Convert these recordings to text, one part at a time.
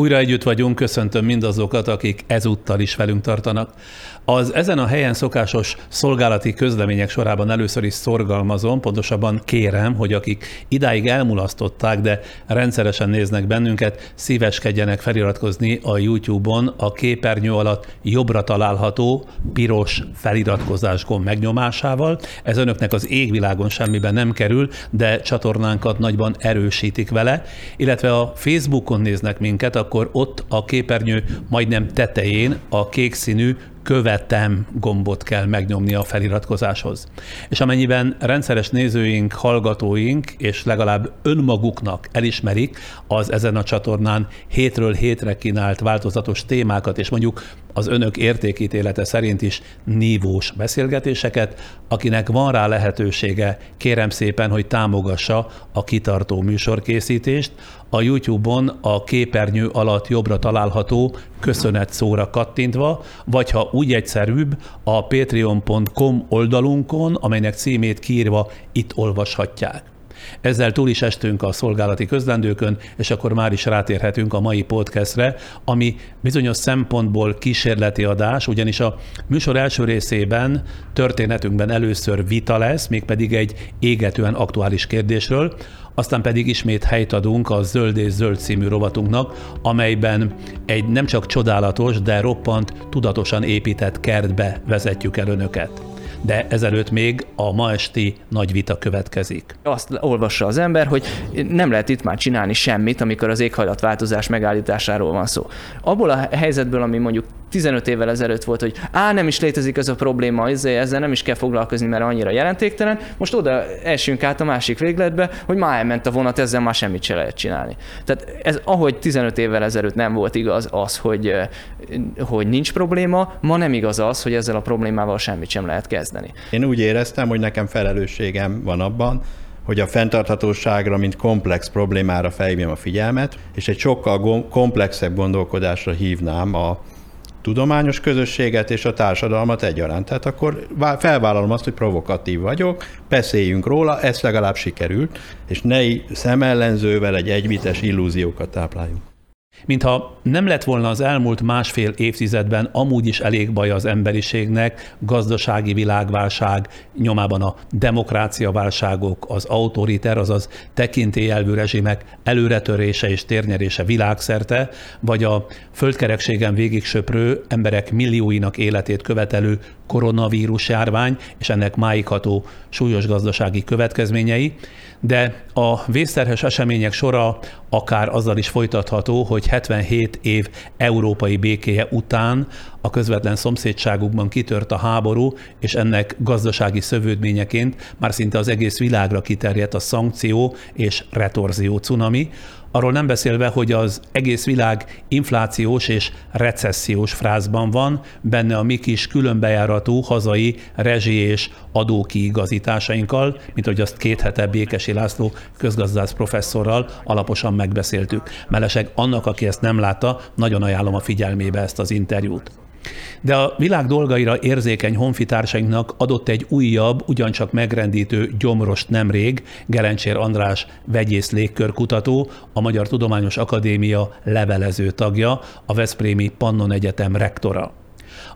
Újra együtt vagyunk, köszöntöm mindazokat, akik ezúttal is velünk tartanak. Az ezen a helyen szokásos szolgálati közlemények sorában először is szorgalmazom, pontosabban kérem, hogy akik idáig elmulasztották, de rendszeresen néznek bennünket, szíveskedjenek feliratkozni a YouTube-on a képernyő alatt jobbra található piros feliratkozás gomb megnyomásával. Ez önöknek az égvilágon semmiben nem kerül, de csatornánkat nagyban erősítik vele, illetve a Facebookon néznek minket, akkor ott a képernyő majdnem tetején a kék színű követem gombot kell megnyomni a feliratkozáshoz. És amennyiben rendszeres nézőink, hallgatóink és legalább önmaguknak elismerik az ezen a csatornán hétről hétre kínált változatos témákat, és mondjuk az önök értékítélete szerint is nívós beszélgetéseket, akinek van rá lehetősége, kérem szépen, hogy támogassa a kitartó műsorkészítést, a YouTube-on a képernyő alatt jobbra található köszönet szóra kattintva, vagy ha úgy egyszerűbb, a patreon.com oldalunkon, amelynek címét kiírva itt olvashatják. Ezzel túl is estünk a szolgálati közlendőkön, és akkor már is rátérhetünk a mai podcastre, ami bizonyos szempontból kísérleti adás, ugyanis a műsor első részében történetünkben először vita lesz, mégpedig egy égetően aktuális kérdésről, aztán pedig ismét helyt adunk a Zöld és Zöld című rovatunknak, amelyben egy nem csak csodálatos, de roppant, tudatosan épített kertbe vezetjük el önöket de ezelőtt még a ma esti nagy vita következik. Azt olvassa az ember, hogy nem lehet itt már csinálni semmit, amikor az éghajlatváltozás megállításáról van szó. Abból a helyzetből, ami mondjuk 15 évvel ezelőtt volt, hogy á, nem is létezik ez a probléma, ezzel nem is kell foglalkozni, mert annyira jelentéktelen. Most oda esünk át a másik végletbe, hogy már elment a vonat, ezzel már semmit se lehet csinálni. Tehát ez, ahogy 15 évvel ezelőtt nem volt igaz az, hogy, hogy nincs probléma, ma nem igaz az, hogy ezzel a problémával semmit sem lehet kezdeni. Én úgy éreztem, hogy nekem felelősségem van abban, hogy a fenntarthatóságra, mint komplex problémára felhívjam a figyelmet, és egy sokkal komplexebb gondolkodásra hívnám a, tudományos közösséget és a társadalmat egyaránt. Tehát akkor felvállalom azt, hogy provokatív vagyok, beszéljünk róla, ez legalább sikerült, és ne szemellenzővel egy egyvites illúziókat tápláljunk. Mintha nem lett volna az elmúlt másfél évtizedben amúgy is elég baj az emberiségnek, gazdasági világválság, nyomában a demokráciaválságok, az autoriter, azaz tekintélyelvű rezsimek előretörése és térnyerése világszerte, vagy a földkerekségen végig söprő emberek millióinak életét követelő koronavírus járvány és ennek máigható súlyos gazdasági következményei, de a vészterhes események sora akár azzal is folytatható, hogy 77 év európai békéje után a közvetlen szomszédságukban kitört a háború, és ennek gazdasági szövődményeként már szinte az egész világra kiterjedt a szankció és retorzió cunami, Arról nem beszélve, hogy az egész világ inflációs és recessziós frázban van, benne a mi kis különbejáratú hazai rezsi és adókiigazításainkkal, mint hogy azt két hete Békesi László közgazdász professzorral alaposan megbeszéltük. Mellesleg annak, aki ezt nem látta, nagyon ajánlom a figyelmébe ezt az interjút. De a világ dolgaira érzékeny honfitársainknak adott egy újabb, ugyancsak megrendítő gyomrost nemrég Gelencsér András vegyész légkörkutató, a Magyar Tudományos Akadémia levelező tagja, a Veszprémi Pannon Egyetem rektora.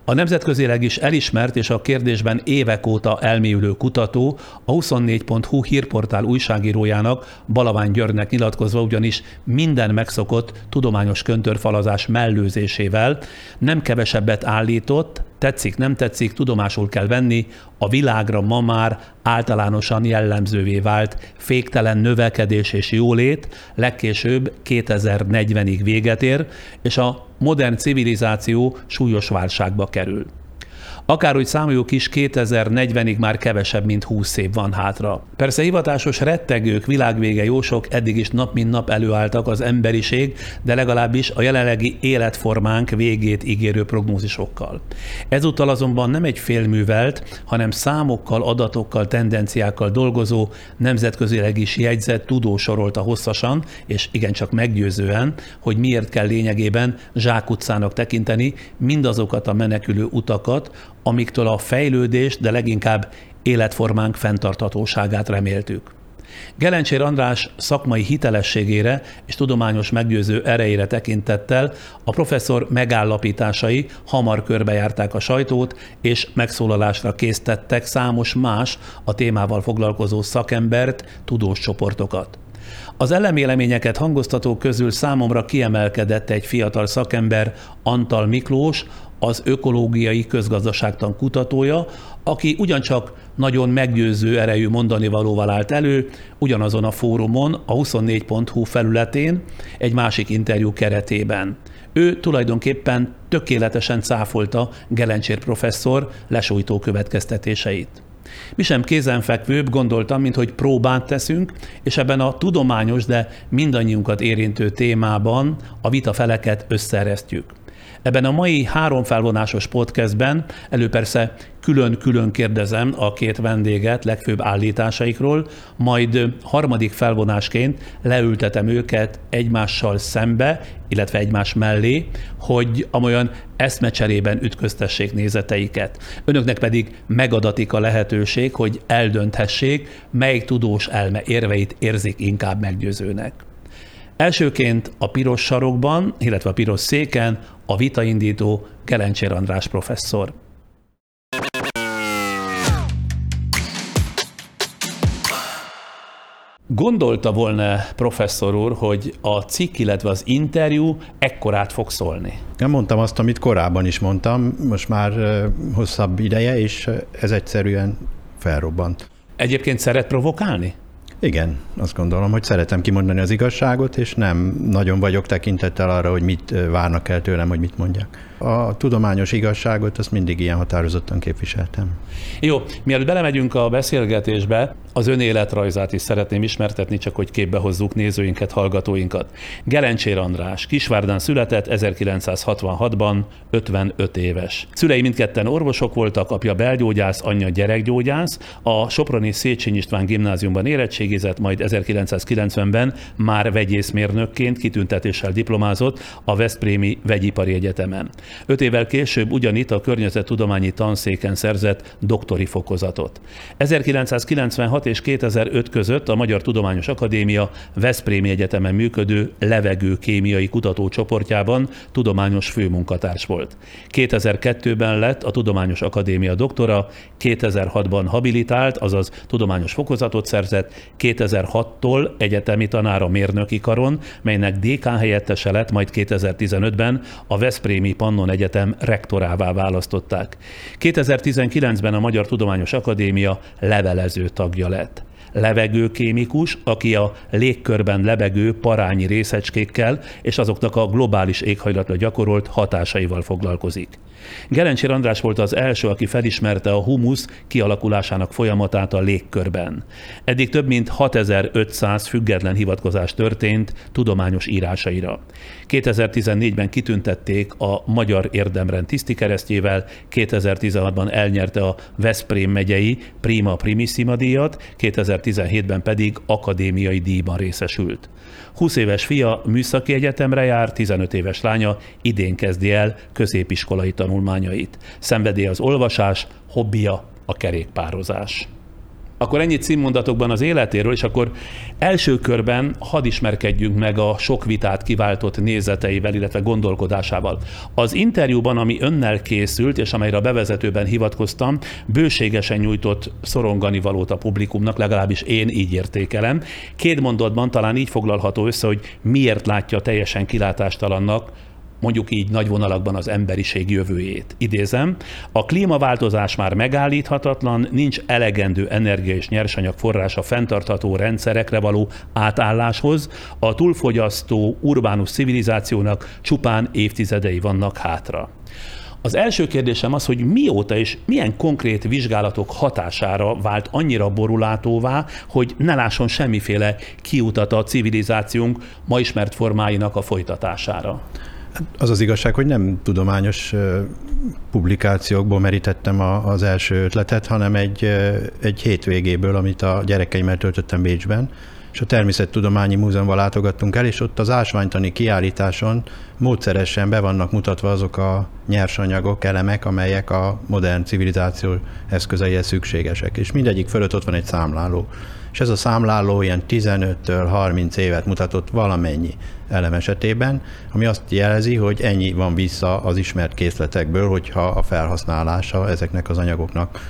A nemzetközileg is elismert és a kérdésben évek óta elmélyülő kutató a 24.hu hírportál újságírójának Balavány Györgynek nyilatkozva ugyanis minden megszokott tudományos köntörfalazás mellőzésével nem kevesebbet állított, tetszik, nem tetszik, tudomásul kell venni, a világra ma már általánosan jellemzővé vált féktelen növekedés és jólét legkésőbb 2040-ig véget ér, és a modern civilizáció súlyos válságba kerül. Akárhogy számoljuk is, 2040-ig már kevesebb, mint 20 év van hátra. Persze hivatásos rettegők, világvége jósok eddig is nap mint nap előálltak az emberiség, de legalábbis a jelenlegi életformánk végét ígérő prognózisokkal. Ezúttal azonban nem egy félművelt, hanem számokkal, adatokkal, tendenciákkal dolgozó, nemzetközileg is jegyzett tudó sorolta hosszasan, és igencsak meggyőzően, hogy miért kell lényegében zsákutcának tekinteni mindazokat a menekülő utakat, amiktől a fejlődést, de leginkább életformánk fenntarthatóságát reméltük. Gelencsér András szakmai hitelességére és tudományos meggyőző erejére tekintettel a professzor megállapításai hamar körbejárták a sajtót, és megszólalásra késztettek számos más a témával foglalkozó szakembert, tudós csoportokat. Az eleméleményeket hangoztatók közül számomra kiemelkedett egy fiatal szakember, Antal Miklós, az ökológiai közgazdaságtan kutatója, aki ugyancsak nagyon meggyőző erejű mondani valóval állt elő, ugyanazon a fórumon, a 24.hu felületén, egy másik interjú keretében. Ő tulajdonképpen tökéletesen cáfolta Gelencsér professzor lesújtó következtetéseit. Mi sem kézenfekvőbb gondoltam, mint hogy próbát teszünk, és ebben a tudományos, de mindannyiunkat érintő témában a vita feleket összeresztjük. Ebben a mai három felvonásos podcastben elő persze külön-külön kérdezem a két vendéget legfőbb állításaikról, majd harmadik felvonásként leültetem őket egymással szembe, illetve egymás mellé, hogy amolyan eszmecserében ütköztessék nézeteiket. Önöknek pedig megadatik a lehetőség, hogy eldönthessék, melyik tudós elme érveit érzik inkább meggyőzőnek. Elsőként a piros sarokban, illetve a piros széken a vitaindító Gelencsér András professzor. Gondolta volna professzor úr, hogy a cikk, illetve az interjú ekkorát fog szólni? Nem mondtam azt, amit korábban is mondtam, most már hosszabb ideje, és ez egyszerűen felrobbant. Egyébként szeret provokálni? Igen, azt gondolom, hogy szeretem kimondani az igazságot, és nem nagyon vagyok tekintettel arra, hogy mit várnak el tőlem, hogy mit mondjak a tudományos igazságot, azt mindig ilyen határozottan képviseltem. Jó, mielőtt belemegyünk a beszélgetésbe, az ön életrajzát is szeretném ismertetni, csak hogy képbe hozzuk nézőinket, hallgatóinkat. Gelencsér András, Kisvárdán született 1966-ban, 55 éves. Szülei mindketten orvosok voltak, apja belgyógyász, anyja gyerekgyógyász. A Soproni Széchenyi István gimnáziumban érettségizett, majd 1990-ben már vegyészmérnökként kitüntetéssel diplomázott a Veszprémi Vegyipari Egyetemen. Öt évvel később ugyanitt a környezettudományi tanszéken szerzett doktori fokozatot. 1996 és 2005 között a Magyar Tudományos Akadémia Veszprémi Egyetemen működő levegőkémiai kutatócsoportjában tudományos főmunkatárs volt. 2002-ben lett a Tudományos Akadémia doktora, 2006-ban habilitált, azaz tudományos fokozatot szerzett, 2006-tól egyetemi tanára mérnöki karon, melynek dékán helyettese lett, majd 2015-ben a Veszprémi Pannon Egyetem rektorává választották. 2019-ben a Magyar Tudományos Akadémia levelező tagja lett levegőkémikus, aki a légkörben lebegő parányi részecskékkel és azoknak a globális éghajlatra gyakorolt hatásaival foglalkozik. Gerencsér András volt az első, aki felismerte a humusz kialakulásának folyamatát a légkörben. Eddig több mint 6500 független hivatkozás történt tudományos írásaira. 2014-ben kitüntették a Magyar Érdemrend tisztikeresztjével, 2016-ban elnyerte a Veszprém megyei Prima Primissima díjat, 2017-ben pedig akadémiai díjban részesült. 20 éves fia műszaki egyetemre jár, 15 éves lánya idén kezdi el középiskolai tanulmányait. Szenvedély az olvasás, hobbija a kerékpározás. Akkor ennyit címmondatokban az életéről, és akkor első körben hadd ismerkedjünk meg a sok vitát kiváltott nézeteivel, illetve gondolkodásával. Az interjúban, ami önnel készült, és amelyre a bevezetőben hivatkoztam, bőségesen nyújtott szorongani valót a publikumnak, legalábbis én így értékelem. Két mondatban talán így foglalható össze, hogy miért látja teljesen kilátástalannak mondjuk így nagy vonalakban az emberiség jövőjét. Idézem, a klímaváltozás már megállíthatatlan, nincs elegendő energia és nyersanyag forrása fenntartható rendszerekre való átálláshoz, a túlfogyasztó urbánus civilizációnak csupán évtizedei vannak hátra. Az első kérdésem az, hogy mióta és milyen konkrét vizsgálatok hatására vált annyira borulátóvá, hogy ne lásson semmiféle kiutat a civilizációnk ma ismert formáinak a folytatására. Az az igazság, hogy nem tudományos publikációkból merítettem az első ötletet, hanem egy, egy hétvégéből, amit a gyerekeimmel töltöttem Bécsben, és a Természettudományi Múzeumban látogattunk el, és ott az ásványtani kiállításon módszeresen be vannak mutatva azok a nyersanyagok, elemek, amelyek a modern civilizáció eszközeihez szükségesek. És mindegyik fölött ott van egy számláló és ez a számláló ilyen 15-től 30 évet mutatott valamennyi elem esetében, ami azt jelzi, hogy ennyi van vissza az ismert készletekből, hogyha a felhasználása ezeknek az anyagoknak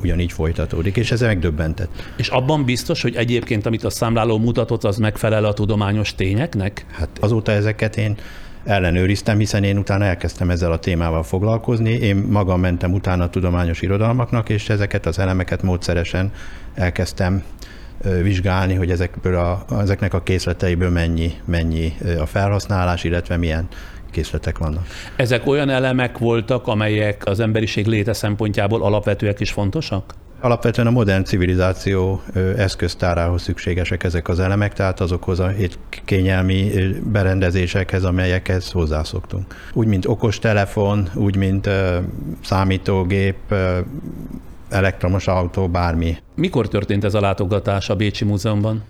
ugyanígy folytatódik, és ez megdöbbentett. És abban biztos, hogy egyébként, amit a számláló mutatott, az megfelel a tudományos tényeknek? Hát azóta ezeket én ellenőriztem, hiszen én utána elkezdtem ezzel a témával foglalkozni. Én magam mentem utána a tudományos irodalmaknak, és ezeket az elemeket módszeresen elkezdtem vizsgálni, hogy ezekből a, ezeknek a készleteiből mennyi, mennyi a felhasználás, illetve milyen készletek vannak. Ezek olyan elemek voltak, amelyek az emberiség léte szempontjából alapvetőek és fontosak? Alapvetően a modern civilizáció eszköztárához szükségesek ezek az elemek, tehát azokhoz a kényelmi berendezésekhez, amelyekhez hozzászoktunk. Úgy, mint okostelefon, úgy, mint számítógép, elektromos autó, bármi. Mikor történt ez a látogatás a Bécsi Múzeumban?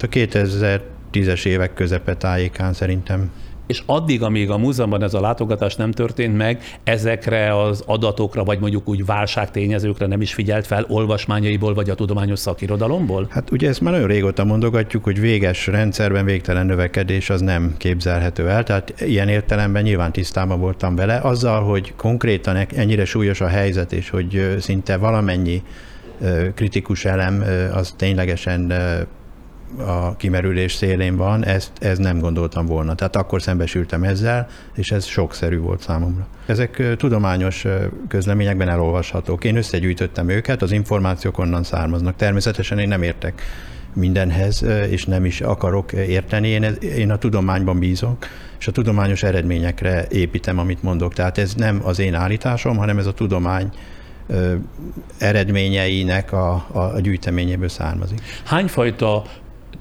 A 2010-es évek közepe tájékán szerintem és addig, amíg a múzeumban ez a látogatás nem történt meg, ezekre az adatokra, vagy mondjuk úgy válságtényezőkre nem is figyelt fel olvasmányaiból, vagy a tudományos szakirodalomból? Hát ugye ezt már nagyon régóta mondogatjuk, hogy véges rendszerben végtelen növekedés az nem képzelhető el, tehát ilyen értelemben nyilván tisztában voltam vele. Azzal, hogy konkrétan ennyire súlyos a helyzet, és hogy szinte valamennyi kritikus elem az ténylegesen a kimerülés szélén van, ezt, ez nem gondoltam volna. Tehát akkor szembesültem ezzel, és ez sokszerű volt számomra. Ezek tudományos közleményekben elolvashatók. Én összegyűjtöttem őket, az információk onnan származnak. Természetesen én nem értek mindenhez, és nem is akarok érteni. Én, én a tudományban bízok, és a tudományos eredményekre építem, amit mondok. Tehát ez nem az én állításom, hanem ez a tudomány eredményeinek a, a gyűjteményéből származik. Hányfajta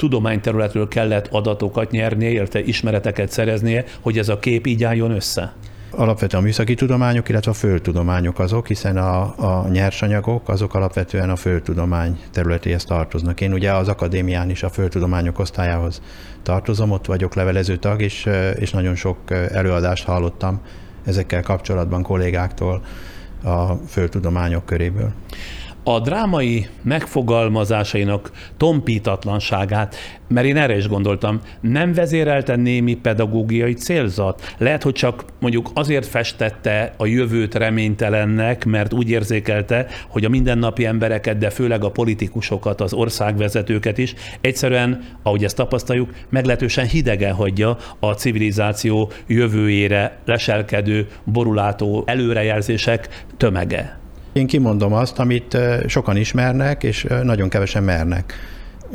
tudományterületről kellett adatokat nyernie, illetve ismereteket szereznie, hogy ez a kép így álljon össze? Alapvetően a műszaki tudományok, illetve a földtudományok azok, hiszen a, a nyersanyagok azok alapvetően a földtudomány területéhez tartoznak. Én ugye az akadémián is a földtudományok osztályához tartozom, ott vagyok levelező tag, és, és nagyon sok előadást hallottam ezekkel kapcsolatban kollégáktól a földtudományok köréből a drámai megfogalmazásainak tompítatlanságát, mert én erre is gondoltam, nem vezérelte némi pedagógiai célzat. Lehet, hogy csak mondjuk azért festette a jövőt reménytelennek, mert úgy érzékelte, hogy a mindennapi embereket, de főleg a politikusokat, az országvezetőket is egyszerűen, ahogy ezt tapasztaljuk, meglehetősen hidegen hagyja a civilizáció jövőjére leselkedő, borulátó előrejelzések tömege. Én kimondom azt, amit sokan ismernek, és nagyon kevesen mernek.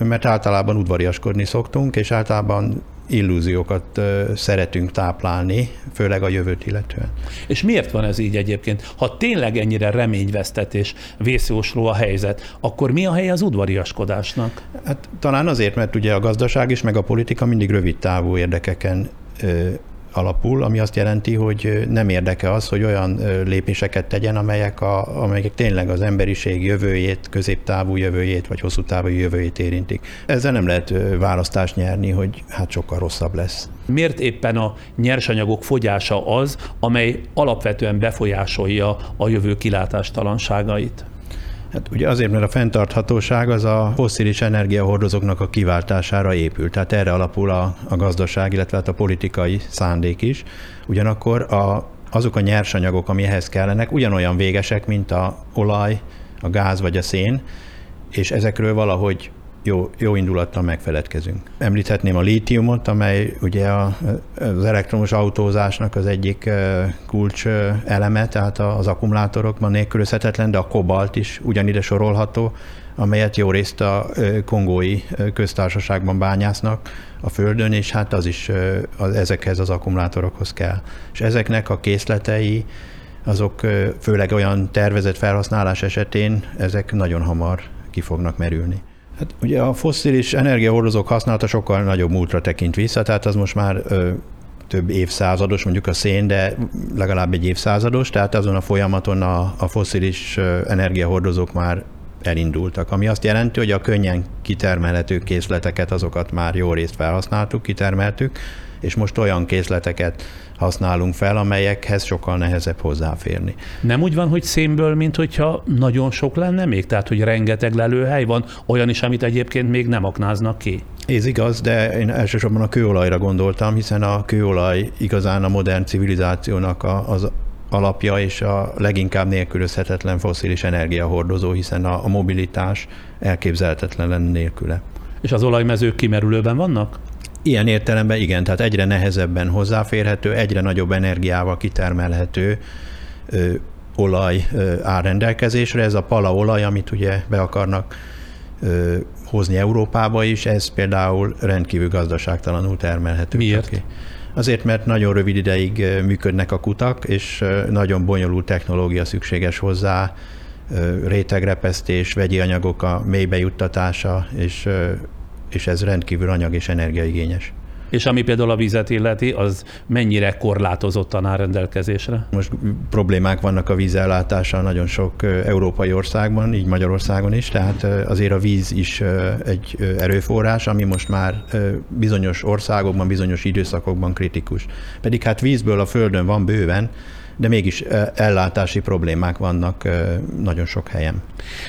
Mert általában udvariaskodni szoktunk, és általában illúziókat szeretünk táplálni, főleg a jövőt illetően. És miért van ez így egyébként? Ha tényleg ennyire reményvesztetés, vészjósló a helyzet, akkor mi a hely az udvariaskodásnak? Hát talán azért, mert ugye a gazdaság is, meg a politika mindig rövid távú érdekeken alapul, ami azt jelenti, hogy nem érdeke az, hogy olyan lépéseket tegyen, amelyek, a, amelyek tényleg az emberiség jövőjét, középtávú jövőjét, vagy hosszú távú jövőjét érintik. Ezzel nem lehet választást nyerni, hogy hát sokkal rosszabb lesz. Miért éppen a nyersanyagok fogyása az, amely alapvetően befolyásolja a jövő kilátástalanságait? Hát ugye azért, mert a fenntarthatóság az a fosszilis energiahordozóknak a kiváltására épül. Tehát erre alapul a, a gazdaság, illetve hát a politikai szándék is. Ugyanakkor a, azok a nyersanyagok, ami ehhez kellenek, ugyanolyan végesek, mint a olaj, a gáz vagy a szén, és ezekről valahogy jó, jó indulattal megfeledkezünk. Említhetném a lítiumot, amely ugye a, az elektromos autózásnak az egyik kulcs eleme, tehát az akkumulátorokban nélkülözhetetlen, de a kobalt is ugyanide sorolható, amelyet jó részt a kongói köztársaságban bányásznak a Földön, és hát az is ezekhez az akkumulátorokhoz kell. És ezeknek a készletei, azok főleg olyan tervezett felhasználás esetén, ezek nagyon hamar ki fognak merülni. Hát ugye a fosszilis energiahordozók használata sokkal nagyobb múltra tekint vissza, tehát az most már ö, több évszázados, mondjuk a szén, de legalább egy évszázados, tehát azon a folyamaton a, a fosszilis energiahordozók már elindultak, ami azt jelenti, hogy a könnyen kitermelhető készleteket, azokat már jó részt felhasználtuk, kitermeltük, és most olyan készleteket használunk fel, amelyekhez sokkal nehezebb hozzáférni. Nem úgy van, hogy szénből, mint hogyha nagyon sok lenne még? Tehát, hogy rengeteg lelőhely van, olyan is, amit egyébként még nem aknáznak ki? Ez igaz, de én elsősorban a kőolajra gondoltam, hiszen a kőolaj igazán a modern civilizációnak a, az alapja és a leginkább nélkülözhetetlen foszilis energiahordozó, hiszen a, a mobilitás elképzelhetetlen lenne nélküle. És az olajmezők kimerülőben vannak? Ilyen értelemben igen, tehát egyre nehezebben hozzáférhető, egyre nagyobb energiával kitermelhető ö, olaj ö, áll rendelkezésre. Ez a palaolaj, amit ugye be akarnak ö, hozni Európába is, ez például rendkívül gazdaságtalanul termelhető. Miért? Ki. Azért, mert nagyon rövid ideig működnek a kutak, és nagyon bonyolult technológia szükséges hozzá, rétegrepesztés, vegyi anyagok a mélybe juttatása, és, és ez rendkívül anyag és energiaigényes. És ami például a vizet illeti, az mennyire korlátozottan áll rendelkezésre? Most problémák vannak a vízellátással nagyon sok európai országban, így Magyarországon is, tehát azért a víz is egy erőforrás, ami most már bizonyos országokban, bizonyos időszakokban kritikus. Pedig hát vízből a Földön van bőven, de mégis ellátási problémák vannak nagyon sok helyen.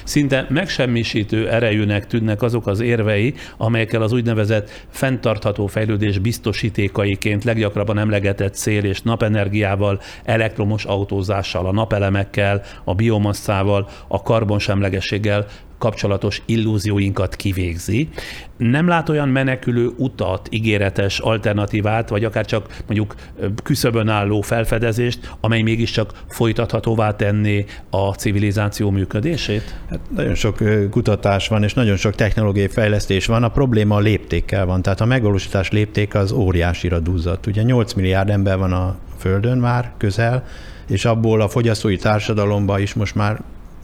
Szinte megsemmisítő erejűnek tűnnek azok az érvei, amelyekkel az úgynevezett fenntartható fejlődés biztosítékaiként leggyakrabban emlegetett szél és napenergiával, elektromos autózással, a napelemekkel, a biomasszával, a karbonsemlegességgel kapcsolatos illúzióinkat kivégzi. Nem lát olyan menekülő utat, ígéretes alternatívát, vagy akár csak mondjuk küszöbön álló felfedezést, amely mégiscsak folytathatóvá tenné a civilizáció működését? Hát nagyon sok kutatás van, és nagyon sok technológiai fejlesztés van. A probléma a léptékkel van. Tehát a megvalósítás lépték az óriásira duzzadt. Ugye 8 milliárd ember van a Földön már közel, és abból a fogyasztói társadalomba is most már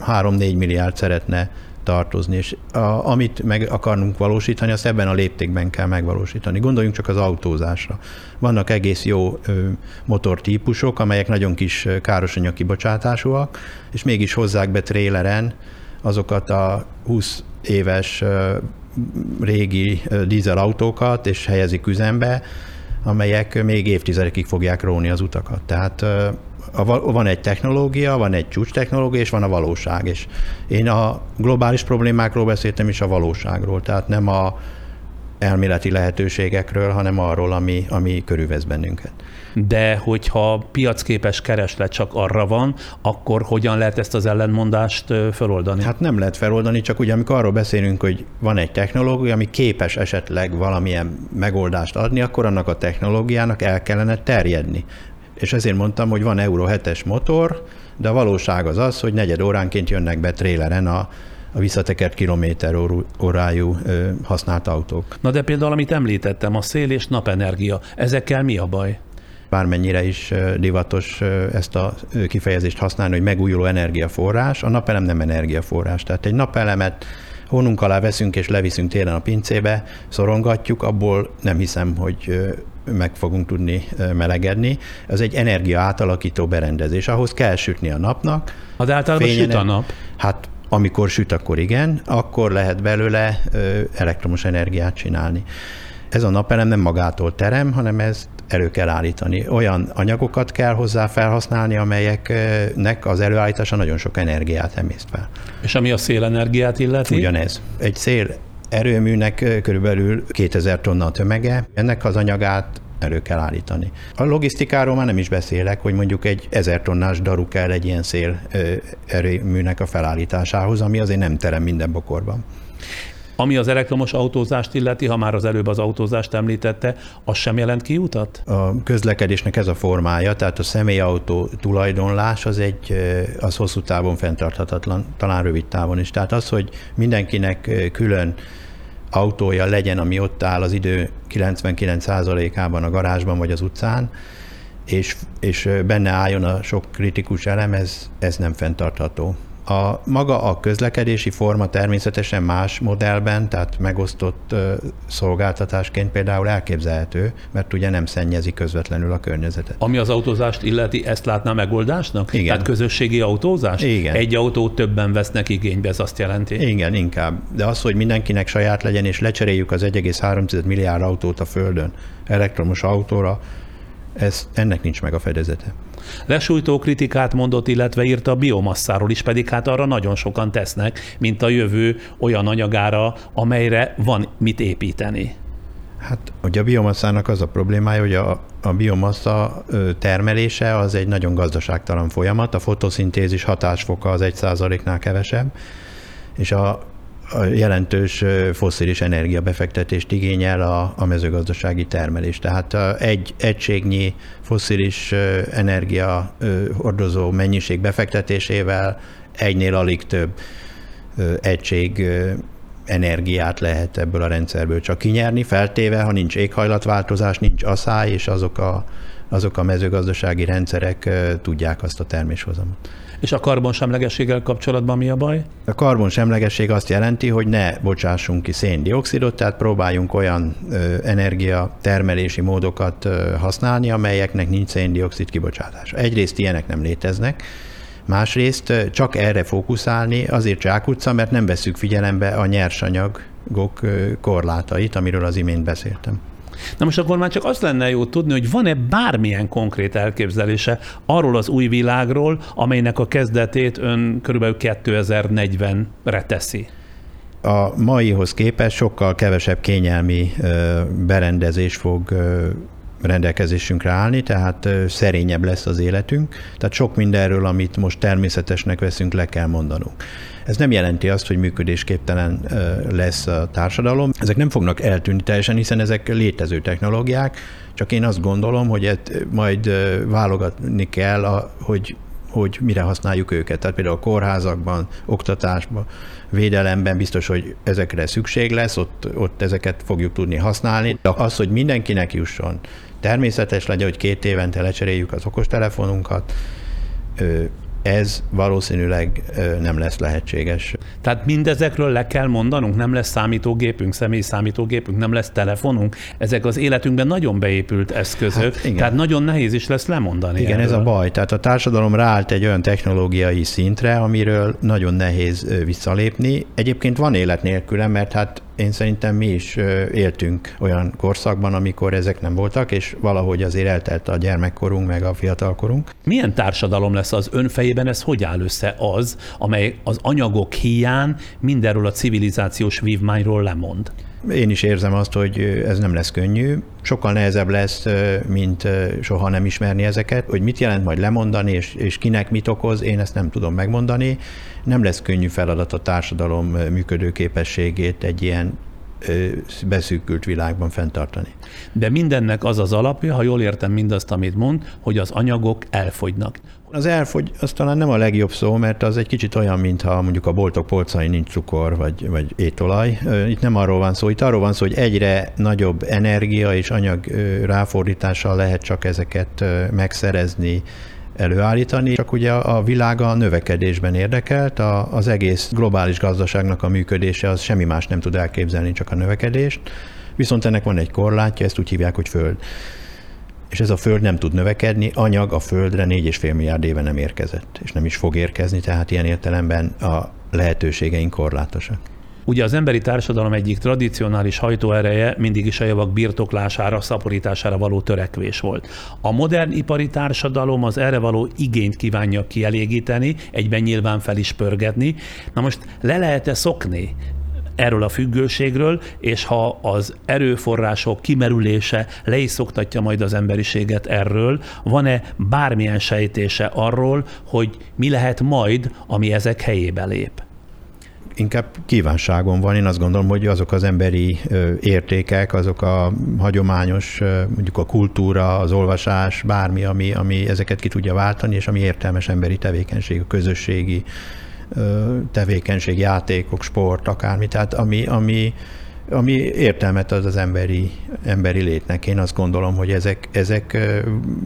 3-4 milliárd szeretne tartozni, és a, amit meg akarunk valósítani, azt ebben a léptékben kell megvalósítani. Gondoljunk csak az autózásra. Vannak egész jó ö, motortípusok, amelyek nagyon kis károsanyag kibocsátásúak, és mégis hozzák be tréleren azokat a 20 éves régi ö, dízelautókat, és helyezik üzembe, amelyek még évtizedekig fogják róni az utakat. Tehát a, van egy technológia, van egy csúcs technológia, és van a valóság. És én a globális problémákról beszéltem, és a valóságról. Tehát nem a elméleti lehetőségekről, hanem arról, ami, ami körülvesz bennünket. De hogyha piacképes kereslet csak arra van, akkor hogyan lehet ezt az ellenmondást feloldani? Hát nem lehet feloldani, csak ugye amikor arról beszélünk, hogy van egy technológia, ami képes esetleg valamilyen megoldást adni, akkor annak a technológiának el kellene terjedni és ezért mondtam, hogy van Euro 7-es motor, de a valóság az az, hogy negyed óránként jönnek be tréleren a, a visszatekert kilométer órájú használt autók. Na de például, amit említettem, a szél és napenergia, ezekkel mi a baj? Bármennyire is divatos ezt a kifejezést használni, hogy megújuló energiaforrás, a napelem nem energiaforrás. Tehát egy napelemet hónunk alá veszünk és leviszünk télen a pincébe, szorongatjuk, abból nem hiszem, hogy meg fogunk tudni melegedni. Ez egy energia átalakító berendezés. Ahhoz kell sütni a napnak. Az általában fényen, süt a nap? Hát amikor süt, akkor igen, akkor lehet belőle elektromos energiát csinálni. Ez a napelem nem magától terem, hanem ez elő kell állítani. Olyan anyagokat kell hozzá felhasználni, amelyeknek az előállítása nagyon sok energiát emészt fel. És ami a szélenergiát illeti? Ugyanez. Egy szél erőműnek körülbelül 2000 tonna tömege, ennek az anyagát elő kell állítani. A logisztikáról már nem is beszélek, hogy mondjuk egy 1000 tonnás daru kell egy ilyen szél erőműnek a felállításához, ami azért nem terem minden bokorban. Ami az elektromos autózást illeti, ha már az előbb az autózást említette, az sem jelent kiutat? A közlekedésnek ez a formája, tehát a személyautó tulajdonlás az egy, az hosszú távon fenntarthatatlan, talán rövid távon is. Tehát az, hogy mindenkinek külön autója legyen, ami ott áll az idő 99%-ában a garázsban vagy az utcán, és, és benne álljon a sok kritikus elem, ez, ez nem fenntartható. A maga a közlekedési forma természetesen más modellben, tehát megosztott szolgáltatásként például elképzelhető, mert ugye nem szennyezi közvetlenül a környezetet. Ami az autózást illeti, ezt látná megoldásnak? Igen. Tehát közösségi autózás? Igen. Egy autót többen vesznek igénybe, ez azt jelenti? Igen, inkább. De az, hogy mindenkinek saját legyen, és lecseréljük az 1,3 milliárd autót a Földön elektromos autóra, ez, ennek nincs meg a fedezete. Lesújtó kritikát mondott, illetve írta a biomasszáról is, pedig hát arra nagyon sokan tesznek, mint a jövő olyan anyagára, amelyre van mit építeni. Hát ugye a biomasszának az a problémája, hogy a, a biomassa termelése az egy nagyon gazdaságtalan folyamat, a fotoszintézis hatásfoka az egy százaléknál kevesebb, és a jelentős foszilis energiabefektetést igényel a, a mezőgazdasági termelés. Tehát egy egységnyi foszilis energia hordozó mennyiség befektetésével egynél alig több egység energiát lehet ebből a rendszerből csak kinyerni, feltéve, ha nincs éghajlatváltozás, nincs asszály, és azok a, azok a mezőgazdasági rendszerek tudják azt a terméshozamot. És a karbonsemlegességgel kapcsolatban mi a baj? A karbonsemlegesség azt jelenti, hogy ne bocsássunk ki széndiokszidot, tehát próbáljunk olyan energiatermelési módokat ö, használni, amelyeknek nincs széndiokszid kibocsátása. Egyrészt ilyenek nem léteznek, másrészt csak erre fókuszálni azért zsákutca, mert nem veszük figyelembe a nyersanyagok korlátait, amiről az imént beszéltem. Na most akkor már csak azt lenne jó tudni, hogy van-e bármilyen konkrét elképzelése arról az új világról, amelynek a kezdetét ön körülbelül 2040-re teszi? A maihoz képest sokkal kevesebb kényelmi berendezés fog rendelkezésünkre állni, tehát szerényebb lesz az életünk. Tehát sok mindenről, amit most természetesnek veszünk, le kell mondanunk. Ez nem jelenti azt, hogy működésképtelen lesz a társadalom. Ezek nem fognak eltűnni teljesen, hiszen ezek létező technológiák, csak én azt gondolom, hogy majd válogatni kell, hogy hogy mire használjuk őket. Tehát például a kórházakban, oktatásban, védelemben biztos, hogy ezekre szükség lesz, ott, ott ezeket fogjuk tudni használni. De az, hogy mindenkinek jusson, természetes legyen, hogy két évente lecseréljük az okostelefonunkat, ez valószínűleg nem lesz lehetséges. Tehát mindezekről le kell mondanunk, nem lesz számítógépünk, személy számítógépünk, nem lesz telefonunk. Ezek az életünkben nagyon beépült eszközök, hát, igen. tehát nagyon nehéz is lesz lemondani. Igen, erről. ez a baj. Tehát a társadalom ráállt egy olyan technológiai szintre, amiről nagyon nehéz visszalépni. Egyébként van élet nélküle, mert hát én szerintem mi is éltünk olyan korszakban, amikor ezek nem voltak, és valahogy azért eltelt a gyermekkorunk, meg a fiatalkorunk. Milyen társadalom lesz az ön fejében, ez hogy áll össze az, amely az anyagok hiány mindenről a civilizációs vívmányról lemond? Én is érzem azt, hogy ez nem lesz könnyű. Sokkal nehezebb lesz, mint soha nem ismerni ezeket. Hogy mit jelent majd lemondani, és, és kinek mit okoz, én ezt nem tudom megmondani. Nem lesz könnyű feladat a társadalom működőképességét egy ilyen beszűkült világban fenntartani. De mindennek az az alapja, ha jól értem mindazt, amit mond, hogy az anyagok elfogynak. Az elfogy, az talán nem a legjobb szó, mert az egy kicsit olyan, mintha mondjuk a boltok polcain nincs cukor vagy, vagy étolaj. Itt nem arról van szó, itt arról van szó, hogy egyre nagyobb energia és anyag ráfordítással lehet csak ezeket megszerezni, előállítani, csak ugye a világ a növekedésben érdekelt, a, az egész globális gazdaságnak a működése az semmi más nem tud elképzelni, csak a növekedést, viszont ennek van egy korlátja, ezt úgy hívják, hogy föld. És ez a föld nem tud növekedni, anyag a földre 4,5 milliárd éve nem érkezett, és nem is fog érkezni, tehát ilyen értelemben a lehetőségeink korlátosak. Ugye az emberi társadalom egyik tradicionális hajtóereje mindig is a javak birtoklására, szaporítására való törekvés volt. A modern ipari társadalom az erre való igényt kívánja kielégíteni, egyben nyilván fel is pörgetni. Na most le lehet-e szokni erről a függőségről, és ha az erőforrások kimerülése le is szoktatja majd az emberiséget erről, van-e bármilyen sejtése arról, hogy mi lehet majd, ami ezek helyébe lép? inkább kívánságom van. Én azt gondolom, hogy azok az emberi értékek, azok a hagyományos, mondjuk a kultúra, az olvasás, bármi, ami, ami ezeket ki tudja váltani, és ami értelmes emberi tevékenység, a közösségi tevékenység, játékok, sport, akármi. Tehát ami, ami ami értelmet ad az emberi, emberi létnek. Én azt gondolom, hogy ezek, ezek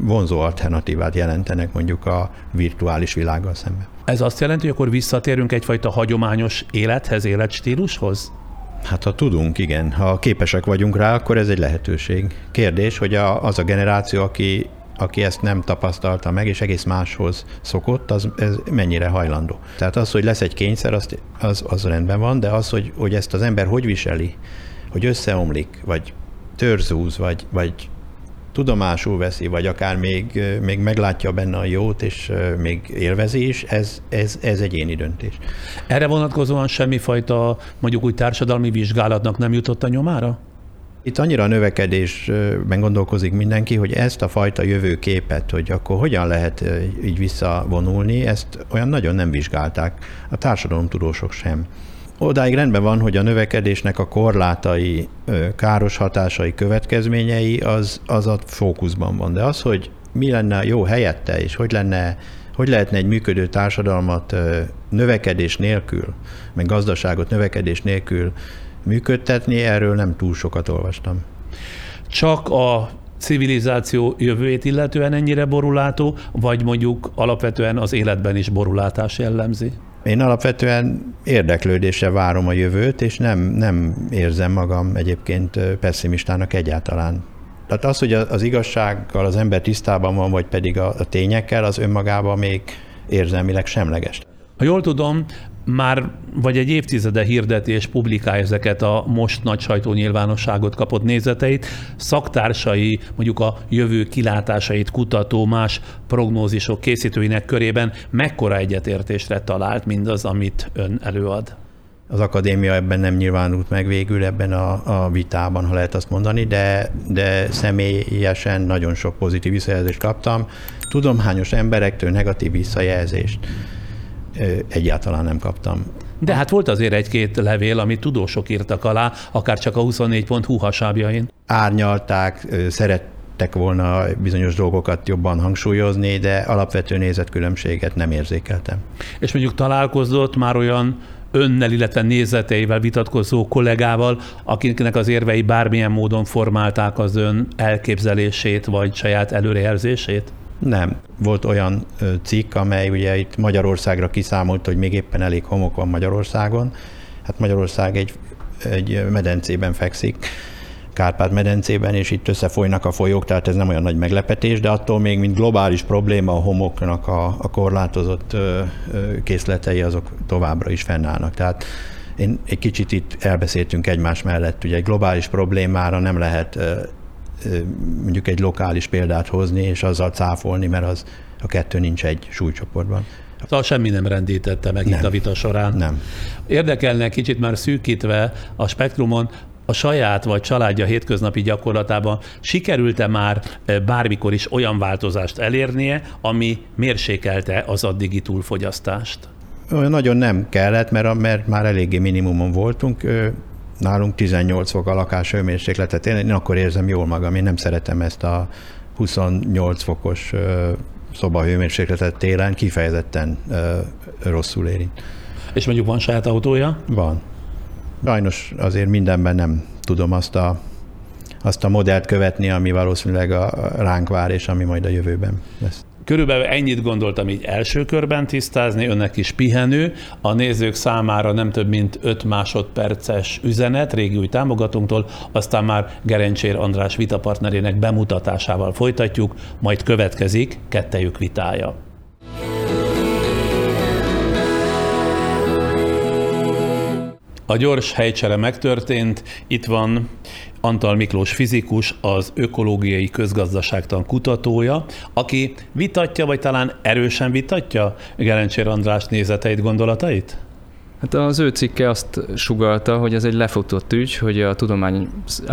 vonzó alternatívát jelentenek mondjuk a virtuális világgal szemben. Ez azt jelenti, hogy akkor visszatérünk egyfajta hagyományos élethez, életstílushoz? Hát ha tudunk, igen. Ha képesek vagyunk rá, akkor ez egy lehetőség. Kérdés, hogy a, az a generáció, aki, aki ezt nem tapasztalta meg, és egész máshoz szokott, az ez mennyire hajlandó. Tehát az, hogy lesz egy kényszer, az, az, az rendben van, de az, hogy, hogy ezt az ember hogy viseli, hogy összeomlik, vagy törzúz, vagy, vagy tudomásul veszi, vagy akár még, még meglátja benne a jót, és még élvezi is, ez, ez, ez egyéni döntés. Erre vonatkozóan semmifajta mondjuk úgy társadalmi vizsgálatnak nem jutott a nyomára? Itt annyira a növekedésben gondolkozik mindenki, hogy ezt a fajta jövőképet, hogy akkor hogyan lehet így visszavonulni, ezt olyan nagyon nem vizsgálták, a társadalomtudósok sem. Odáig rendben van, hogy a növekedésnek a korlátai, káros hatásai, következményei, az, az a fókuszban van. De az, hogy mi lenne jó helyette, és hogy lenne hogy lehetne egy működő társadalmat növekedés nélkül, meg gazdaságot növekedés nélkül működtetni, erről nem túl sokat olvastam. Csak a civilizáció jövőjét illetően ennyire borulátó, vagy mondjuk alapvetően az életben is borulátás jellemzi? Én alapvetően érdeklődéssel várom a jövőt, és nem, nem érzem magam egyébként pessimistának egyáltalán. Tehát az, hogy az igazsággal az ember tisztában van, vagy pedig a, a tényekkel, az önmagában még érzelmileg semleges. Ha jól tudom, már vagy egy évtizede hirdeti és publikálja ezeket a most nagy sajtó nyilvánosságot kapott nézeteit, szaktársai mondjuk a jövő kilátásait kutató más prognózisok készítőinek körében mekkora egyetértésre talált mindaz, amit ön előad? Az akadémia ebben nem nyilvánult meg végül ebben a, a vitában, ha lehet azt mondani, de, de személyesen nagyon sok pozitív visszajelzést kaptam. Tudományos emberektől negatív visszajelzést egyáltalán nem kaptam. De hát volt azért egy-két levél, amit tudósok írtak alá, akár csak a 24.hu hasábjain. Árnyalták, szerettek volna bizonyos dolgokat jobban hangsúlyozni, de alapvető nézetkülönbséget nem érzékeltem. És mondjuk találkozott már olyan önnel, illetve nézeteivel vitatkozó kollégával, akiknek az érvei bármilyen módon formálták az ön elképzelését vagy saját előrejelzését? Nem. Volt olyan cikk, amely ugye itt Magyarországra kiszámolt, hogy még éppen elég homok van Magyarországon. Hát Magyarország egy, egy medencében fekszik, Kárpát-medencében, és itt összefolynak a folyók, tehát ez nem olyan nagy meglepetés, de attól még, mint globális probléma a homoknak a, a korlátozott készletei, azok továbbra is fennállnak. Tehát én egy kicsit itt elbeszéltünk egymás mellett, ugye egy globális problémára nem lehet mondjuk egy lokális példát hozni, és azzal cáfolni, mert az a kettő nincs egy súlycsoportban. Szóval semmi nem rendítette meg nem. itt a vita során. Nem. Érdekelne kicsit már szűkítve a spektrumon, a saját vagy családja hétköznapi gyakorlatában sikerült-e már bármikor is olyan változást elérnie, ami mérsékelte az addigi túlfogyasztást? Nagyon nem kellett, mert, mert már eléggé minimumon voltunk nálunk 18 fok a lakás hőmérsékletet, én, én akkor érzem jól magam, én nem szeretem ezt a 28 fokos szoba hőmérsékletet télen, kifejezetten rosszul érint. És mondjuk van saját autója? Van. Sajnos azért mindenben nem tudom azt a, azt a modellt követni, ami valószínűleg a ránk vár, és ami majd a jövőben lesz. Körülbelül ennyit gondoltam így első körben tisztázni, önnek is pihenő, a nézők számára nem több mint 5 másodperces üzenet régi új támogatónktól, aztán már Gerencsér András vitapartnerének bemutatásával folytatjuk, majd következik kettejük vitája. A gyors helycsere megtörtént, itt van Antal Miklós fizikus, az ökológiai közgazdaságtan kutatója, aki vitatja, vagy talán erősen vitatja Gerencsér András nézeteit, gondolatait? Hát az ő cikke azt sugalta, hogy ez egy lefutott ügy, hogy a tudomány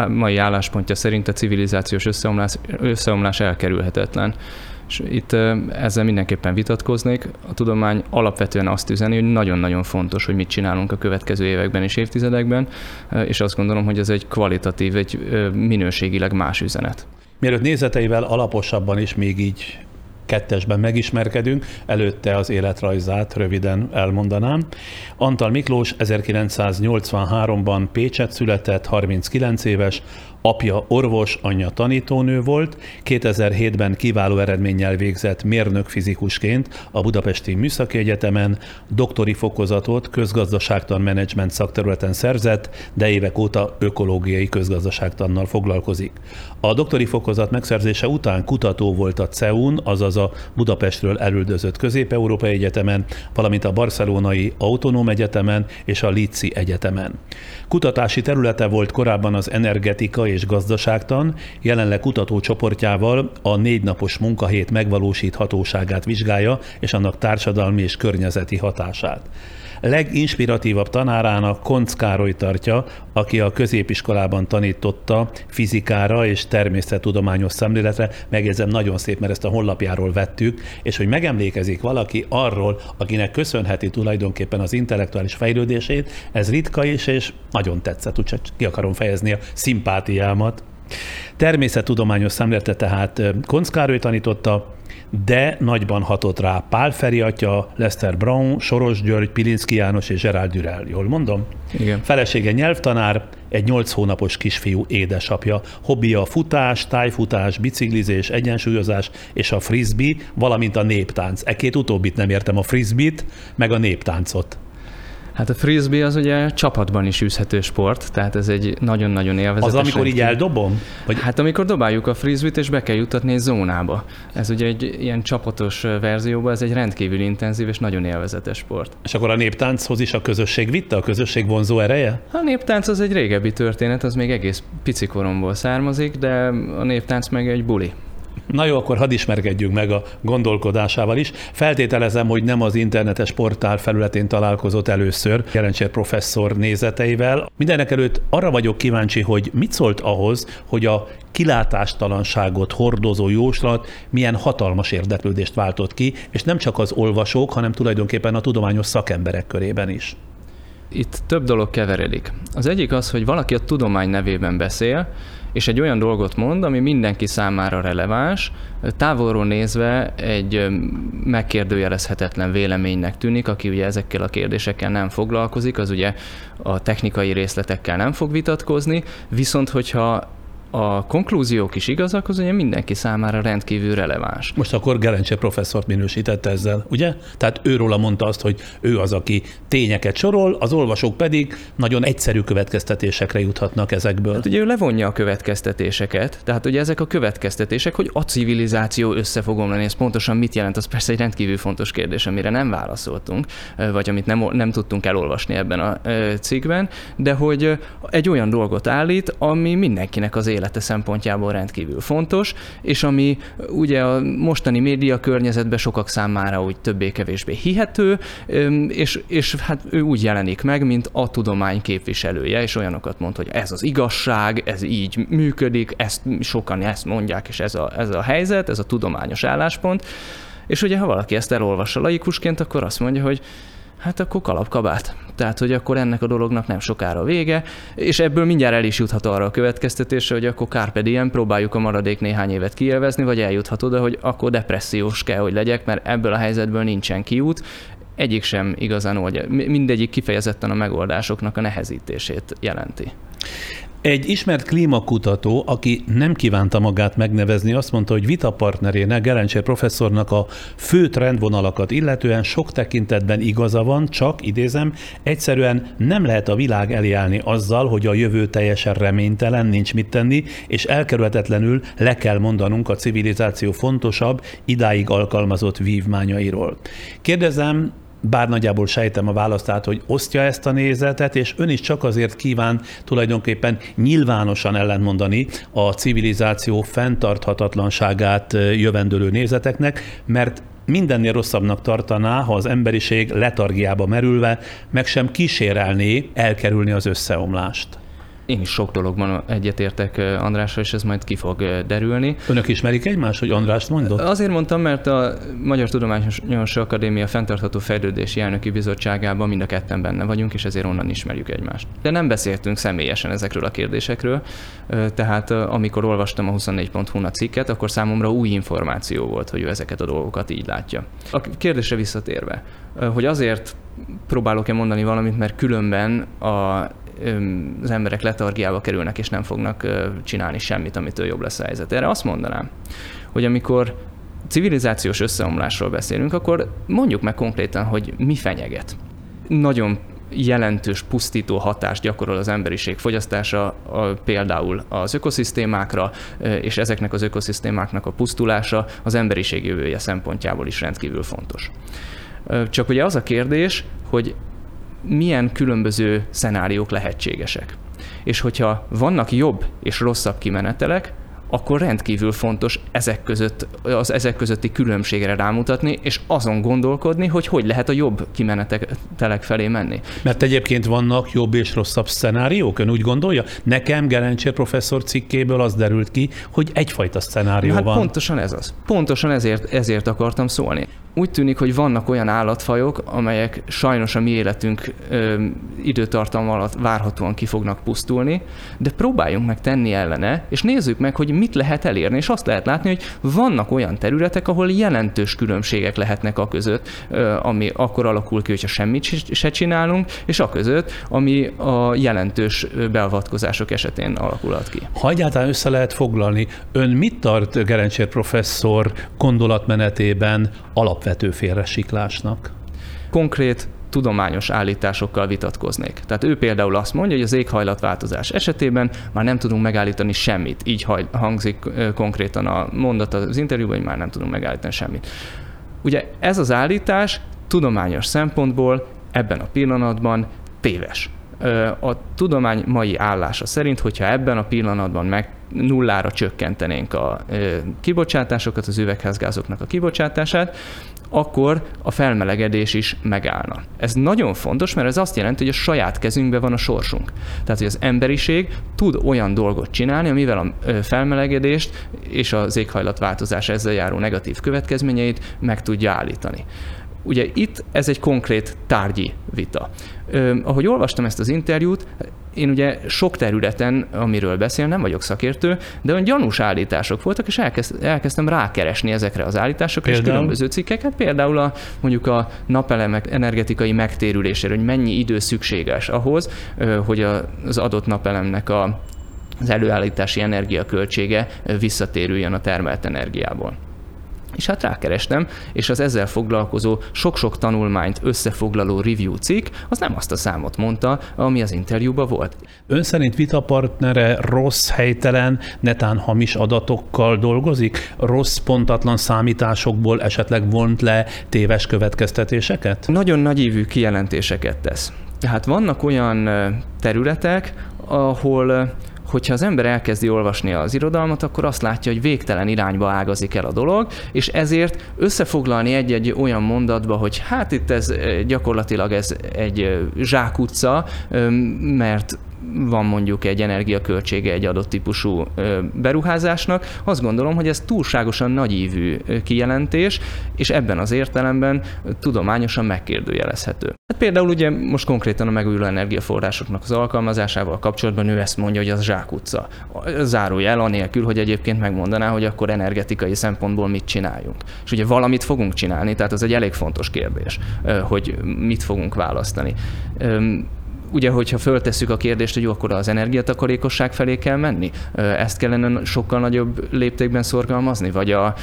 mai álláspontja szerint a civilizációs összeomlás, összeomlás elkerülhetetlen. És itt ezzel mindenképpen vitatkoznék. A tudomány alapvetően azt üzeni, hogy nagyon-nagyon fontos, hogy mit csinálunk a következő években és évtizedekben, és azt gondolom, hogy ez egy kvalitatív, egy minőségileg más üzenet. Mielőtt nézeteivel alaposabban is még így kettesben megismerkedünk, előtte az életrajzát röviden elmondanám. Antal Miklós 1983-ban Pécset született, 39 éves, Apja orvos, anyja tanítónő volt, 2007-ben kiváló eredménnyel végzett mérnök fizikusként a Budapesti Műszaki Egyetemen, doktori fokozatot közgazdaságtan menedzsment szakterületen szerzett, de évek óta ökológiai közgazdaságtannal foglalkozik. A doktori fokozat megszerzése után kutató volt a CEUN, azaz a Budapestről elüldözött Közép-Európai Egyetemen, valamint a Barcelonai Autonóm Egyetemen és a Lici Egyetemen. Kutatási területe volt korábban az energetika és gazdaságtan, jelenleg kutatócsoportjával a négy napos munkahét megvalósíthatóságát vizsgálja, és annak társadalmi és környezeti hatását leginspiratívabb tanárának Konc Károly tartja, aki a középiskolában tanította fizikára és természettudományos szemléletre. Megjegyzem, nagyon szép, mert ezt a honlapjáról vettük, és hogy megemlékezik valaki arról, akinek köszönheti tulajdonképpen az intellektuális fejlődését, ez ritka is, és nagyon tetszett, úgyhogy ki akarom fejezni a szimpátiámat. Természettudományos szemlélete tehát Konc Károly tanította, de nagyban hatott rá Pál Feri atya, Lester Brown, Soros György, Pilinszki János és Gerald Dürel. Jól mondom? Igen. Felesége nyelvtanár, egy 8 hónapos kisfiú édesapja. Hobbija a futás, tájfutás, biciklizés, egyensúlyozás és a frisbee, valamint a néptánc. E két utóbbit nem értem, a frisbee-t, meg a néptáncot. Hát a frisbee az ugye csapatban is űzhető sport, tehát ez egy nagyon-nagyon élvezetes. Az, amikor így eldobom? Vagy... Hát amikor dobáljuk a frisbee-t, és be kell jutatni egy zónába. Ez ugye egy ilyen csapatos verzióban, ez egy rendkívül intenzív és nagyon élvezetes sport. És akkor a néptánchoz is a közösség vitte, a közösség vonzó ereje? A néptánc az egy régebbi történet, az még egész pici koromból származik, de a néptánc meg egy buli. Na jó, akkor hadd ismerkedjünk meg a gondolkodásával is. Feltételezem, hogy nem az internetes portál felületén találkozott először Jelencsér professzor nézeteivel. Mindenek előtt arra vagyok kíváncsi, hogy mit szólt ahhoz, hogy a kilátástalanságot hordozó jóslat milyen hatalmas érdeklődést váltott ki, és nem csak az olvasók, hanem tulajdonképpen a tudományos szakemberek körében is itt több dolog keveredik. Az egyik az, hogy valaki a tudomány nevében beszél, és egy olyan dolgot mond, ami mindenki számára releváns, távolról nézve egy megkérdőjelezhetetlen véleménynek tűnik, aki ugye ezekkel a kérdésekkel nem foglalkozik, az ugye a technikai részletekkel nem fog vitatkozni, viszont hogyha a konklúziók is igazak, az ugye mindenki számára rendkívül releváns. Most akkor Gerencse professzort minősítette ezzel, ugye? Tehát őróla mondta azt, hogy ő az, aki tényeket sorol, az olvasók pedig nagyon egyszerű következtetésekre juthatnak ezekből. Hát ugye ő levonja a következtetéseket, tehát ugye ezek a következtetések, hogy a civilizáció össze fog omlani, ez pontosan mit jelent, az persze egy rendkívül fontos kérdés, amire nem válaszoltunk, vagy amit nem, nem tudtunk elolvasni ebben a cikkben, de hogy egy olyan dolgot állít, ami mindenkinek az élet élete szempontjából rendkívül fontos, és ami ugye a mostani média környezetben sokak számára úgy többé-kevésbé hihető, és, és hát ő úgy jelenik meg, mint a tudomány képviselője, és olyanokat mond, hogy ez az igazság, ez így működik, ezt sokan ezt mondják, és ez a, ez a helyzet, ez a tudományos álláspont. És ugye, ha valaki ezt elolvassa laikusként, akkor azt mondja, hogy hát akkor kalapkabát. Tehát, hogy akkor ennek a dolognak nem sokára vége, és ebből mindjárt el is juthat arra a következtetésre, hogy akkor Carpe diem, próbáljuk a maradék néhány évet kielvezni, vagy eljuthat oda, hogy akkor depressziós kell, hogy legyek, mert ebből a helyzetből nincsen kiút, egyik sem igazán oldja. Mindegyik kifejezetten a megoldásoknak a nehezítését jelenti. Egy ismert klímakutató, aki nem kívánta magát megnevezni, azt mondta, hogy vitapartnerének, Gerencsér professzornak a fő trendvonalakat illetően sok tekintetben igaza van, csak, idézem, egyszerűen nem lehet a világ eljállni azzal, hogy a jövő teljesen reménytelen, nincs mit tenni, és elkerülhetetlenül le kell mondanunk a civilizáció fontosabb, idáig alkalmazott vívmányairól. Kérdezem, bár nagyjából sejtem a választát, hogy osztja ezt a nézetet, és ön is csak azért kíván tulajdonképpen nyilvánosan ellentmondani a civilizáció fenntarthatatlanságát jövendőlő nézeteknek, mert mindennél rosszabbnak tartaná, ha az emberiség letargiába merülve meg sem kísérelné elkerülni az összeomlást. Én is sok dologban egyetértek Andrással, és ez majd ki fog derülni. Önök ismerik egymást, hogy Andrást mondott? Azért mondtam, mert a Magyar Tudományos Akadémia Fentartható Fejlődési Elnöki Bizottságában mind a ketten benne vagyunk, és ezért onnan ismerjük egymást. De nem beszéltünk személyesen ezekről a kérdésekről, tehát amikor olvastam a 24.hu-na cikket, akkor számomra új információ volt, hogy ő ezeket a dolgokat így látja. A kérdésre visszatérve, hogy azért próbálok-e mondani valamit, mert különben a az emberek letargiába kerülnek, és nem fognak csinálni semmit, amitől jobb lesz a helyzet. Erre azt mondanám, hogy amikor civilizációs összeomlásról beszélünk, akkor mondjuk meg konkrétan, hogy mi fenyeget. Nagyon jelentős pusztító hatást gyakorol az emberiség fogyasztása a, például az ökoszisztémákra, és ezeknek az ökoszisztémáknak a pusztulása az emberiség jövője szempontjából is rendkívül fontos. Csak ugye az a kérdés, hogy milyen különböző szenáriók lehetségesek. És hogyha vannak jobb és rosszabb kimenetelek, akkor rendkívül fontos ezek között, az ezek közötti különbségre rámutatni, és azon gondolkodni, hogy hogy lehet a jobb kimenetelek felé menni. Mert egyébként vannak jobb és rosszabb szenáriók, ön úgy gondolja? Nekem Gerencsér professzor cikkéből az derült ki, hogy egyfajta szenárió hát van. pontosan ez az. Pontosan ezért, ezért akartam szólni úgy tűnik, hogy vannak olyan állatfajok, amelyek sajnos a mi életünk ö, időtartam alatt várhatóan ki fognak pusztulni, de próbáljunk meg tenni ellene, és nézzük meg, hogy mit lehet elérni, és azt lehet látni, hogy vannak olyan területek, ahol jelentős különbségek lehetnek a között, ö, ami akkor alakul ki, hogyha semmit se csinálunk, és a között, ami a jelentős beavatkozások esetén alakulhat ki. Ha egyáltalán össze lehet foglalni, ön mit tart Gerencsér professzor gondolatmenetében alap alapvető félresiklásnak? Konkrét tudományos állításokkal vitatkoznék. Tehát ő például azt mondja, hogy az éghajlatváltozás esetében már nem tudunk megállítani semmit. Így hangzik konkrétan a mondat az interjúban, hogy már nem tudunk megállítani semmit. Ugye ez az állítás tudományos szempontból ebben a pillanatban téves. A tudomány mai állása szerint, hogyha ebben a pillanatban meg nullára csökkentenénk a kibocsátásokat, az üvegházgázoknak a kibocsátását, akkor a felmelegedés is megállna. Ez nagyon fontos, mert ez azt jelenti, hogy a saját kezünkben van a sorsunk. Tehát, hogy az emberiség tud olyan dolgot csinálni, amivel a felmelegedést és az éghajlatváltozás ezzel járó negatív következményeit meg tudja állítani. Ugye itt ez egy konkrét tárgyi vita. Ö, ahogy olvastam ezt az interjút, én ugye sok területen, amiről beszél, nem vagyok szakértő, de olyan gyanús állítások voltak, és elkezd, elkezdtem rákeresni ezekre az állításokra, például? és különböző cikkeket, például a, mondjuk a napelemek energetikai megtérülésére, hogy mennyi idő szükséges ahhoz, hogy az adott napelemnek a az előállítási energiaköltsége visszatérüljön a termelt energiából. És hát rákerestem, és az ezzel foglalkozó sok-sok tanulmányt összefoglaló review cikk, az nem azt a számot mondta, ami az interjúban volt. Ön szerint vitapartnere rossz, helytelen, netán hamis adatokkal dolgozik? Rossz, pontatlan számításokból esetleg vont le téves következtetéseket? Nagyon nagyívű kijelentéseket tesz. Tehát vannak olyan területek, ahol hogyha az ember elkezdi olvasni az irodalmat, akkor azt látja, hogy végtelen irányba ágazik el a dolog, és ezért összefoglalni egy-egy olyan mondatba, hogy hát itt ez gyakorlatilag ez egy zsákutca, mert van mondjuk egy energiaköltsége egy adott típusú beruházásnak, azt gondolom, hogy ez túlságosan nagyívű kijelentés, és ebben az értelemben tudományosan megkérdőjelezhető. Hát például ugye most konkrétan a megújuló energiaforrásoknak az alkalmazásával kapcsolatban ő ezt mondja, hogy az zsákutca. Zárójel anélkül, hogy egyébként megmondaná, hogy akkor energetikai szempontból mit csináljunk. És ugye valamit fogunk csinálni, tehát az egy elég fontos kérdés, hogy mit fogunk választani ugye, hogyha föltesszük a kérdést, hogy jó, akkor az energiatakarékosság felé kell menni, ezt kellene sokkal nagyobb léptékben szorgalmazni, vagy a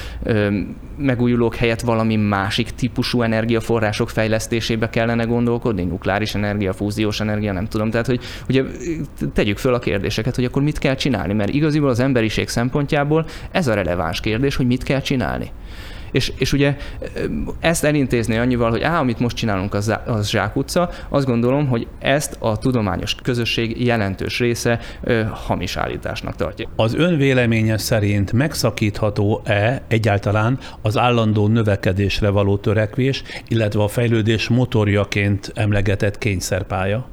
megújulók helyett valami másik típusú energiaforrások fejlesztésébe kellene gondolkodni, nukleáris energia, fúziós energia, nem tudom. Tehát, hogy ugye tegyük föl a kérdéseket, hogy akkor mit kell csinálni, mert igaziból az emberiség szempontjából ez a releváns kérdés, hogy mit kell csinálni. És, és ugye ezt elintézni annyival, hogy á, amit most csinálunk, az, az zsákutca, azt gondolom, hogy ezt a tudományos közösség jelentős része ö, hamis állításnak tartja. Az ön véleménye szerint megszakítható-e egyáltalán az állandó növekedésre való törekvés, illetve a fejlődés motorjaként emlegetett kényszerpálya?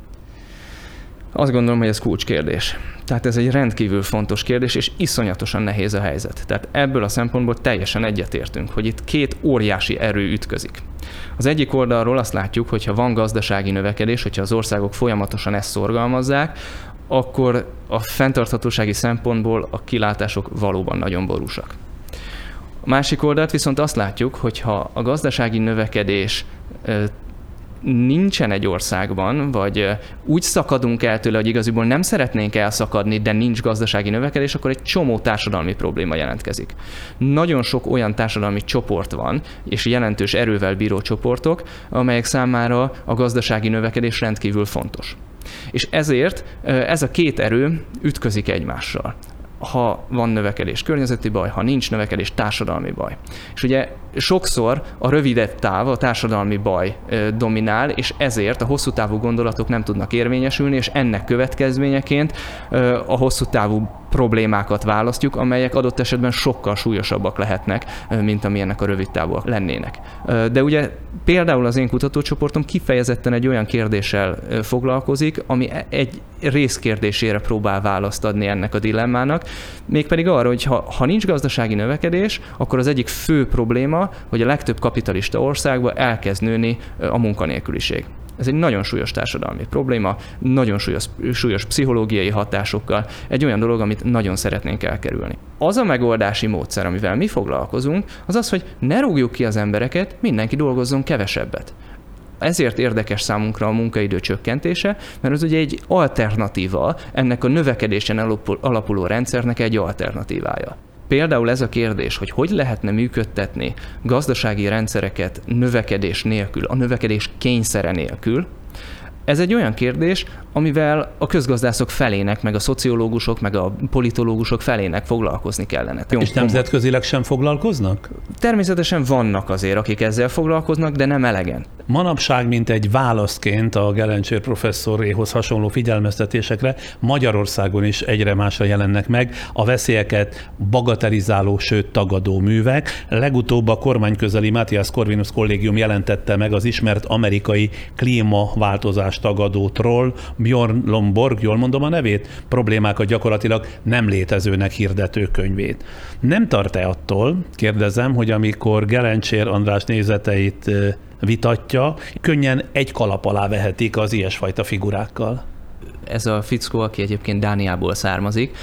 Azt gondolom, hogy ez kulcskérdés. Tehát ez egy rendkívül fontos kérdés, és iszonyatosan nehéz a helyzet. Tehát ebből a szempontból teljesen egyetértünk, hogy itt két óriási erő ütközik. Az egyik oldalról azt látjuk, hogy ha van gazdasági növekedés, hogyha az országok folyamatosan ezt szorgalmazzák, akkor a fenntarthatósági szempontból a kilátások valóban nagyon borúsak. A másik oldalt viszont azt látjuk, hogy ha a gazdasági növekedés nincsen egy országban, vagy úgy szakadunk el tőle, hogy igaziból nem szeretnénk elszakadni, de nincs gazdasági növekedés, akkor egy csomó társadalmi probléma jelentkezik. Nagyon sok olyan társadalmi csoport van, és jelentős erővel bíró csoportok, amelyek számára a gazdasági növekedés rendkívül fontos. És ezért ez a két erő ütközik egymással ha van növekedés környezeti baj, ha nincs növekedés társadalmi baj. És ugye sokszor a rövidebb táv, a társadalmi baj dominál, és ezért a hosszú távú gondolatok nem tudnak érvényesülni, és ennek következményeként a hosszú távú problémákat választjuk, amelyek adott esetben sokkal súlyosabbak lehetnek, mint amilyenek a rövid távúak lennének. De ugye például az én kutatócsoportom kifejezetten egy olyan kérdéssel foglalkozik, ami e- egy részkérdésére próbál választ adni ennek a dilemmának, mégpedig arra, hogy ha, ha nincs gazdasági növekedés, akkor az egyik fő probléma, hogy a legtöbb kapitalista országban elkezd nőni a munkanélküliség. Ez egy nagyon súlyos társadalmi probléma, nagyon súlyos, súlyos pszichológiai hatásokkal, egy olyan dolog, amit nagyon szeretnénk elkerülni. Az a megoldási módszer, amivel mi foglalkozunk, az az, hogy ne rúgjuk ki az embereket, mindenki dolgozzon kevesebbet. Ezért érdekes számunkra a munkaidő csökkentése, mert ez ugye egy alternatíva, ennek a növekedésen alapuló rendszernek egy alternatívája. Például ez a kérdés, hogy hogy lehetne működtetni gazdasági rendszereket növekedés nélkül, a növekedés kényszere nélkül, ez egy olyan kérdés, amivel a közgazdászok felének, meg a szociológusok, meg a politológusok felének foglalkozni kellene. És nemzetközileg sem foglalkoznak? Természetesen vannak azért, akik ezzel foglalkoznak, de nem elegen. Manapság, mint egy válaszként a Gelencsér professzoréhoz hasonló figyelmeztetésekre Magyarországon is egyre másra jelennek meg a veszélyeket bagatelizáló, sőt tagadó művek. Legutóbb a kormányközeli Matthias Corvinus kollégium jelentette meg az ismert amerikai klímaváltozás tagadó troll Bjorn Lomborg, jól mondom a nevét, problémákat gyakorlatilag nem létezőnek hirdető könyvét. Nem tart-e attól, kérdezem, hogy amikor Gelencsér András nézeteit vitatja, könnyen egy kalap alá vehetik az ilyesfajta figurákkal. Ez a fickó, aki egyébként Dániából származik,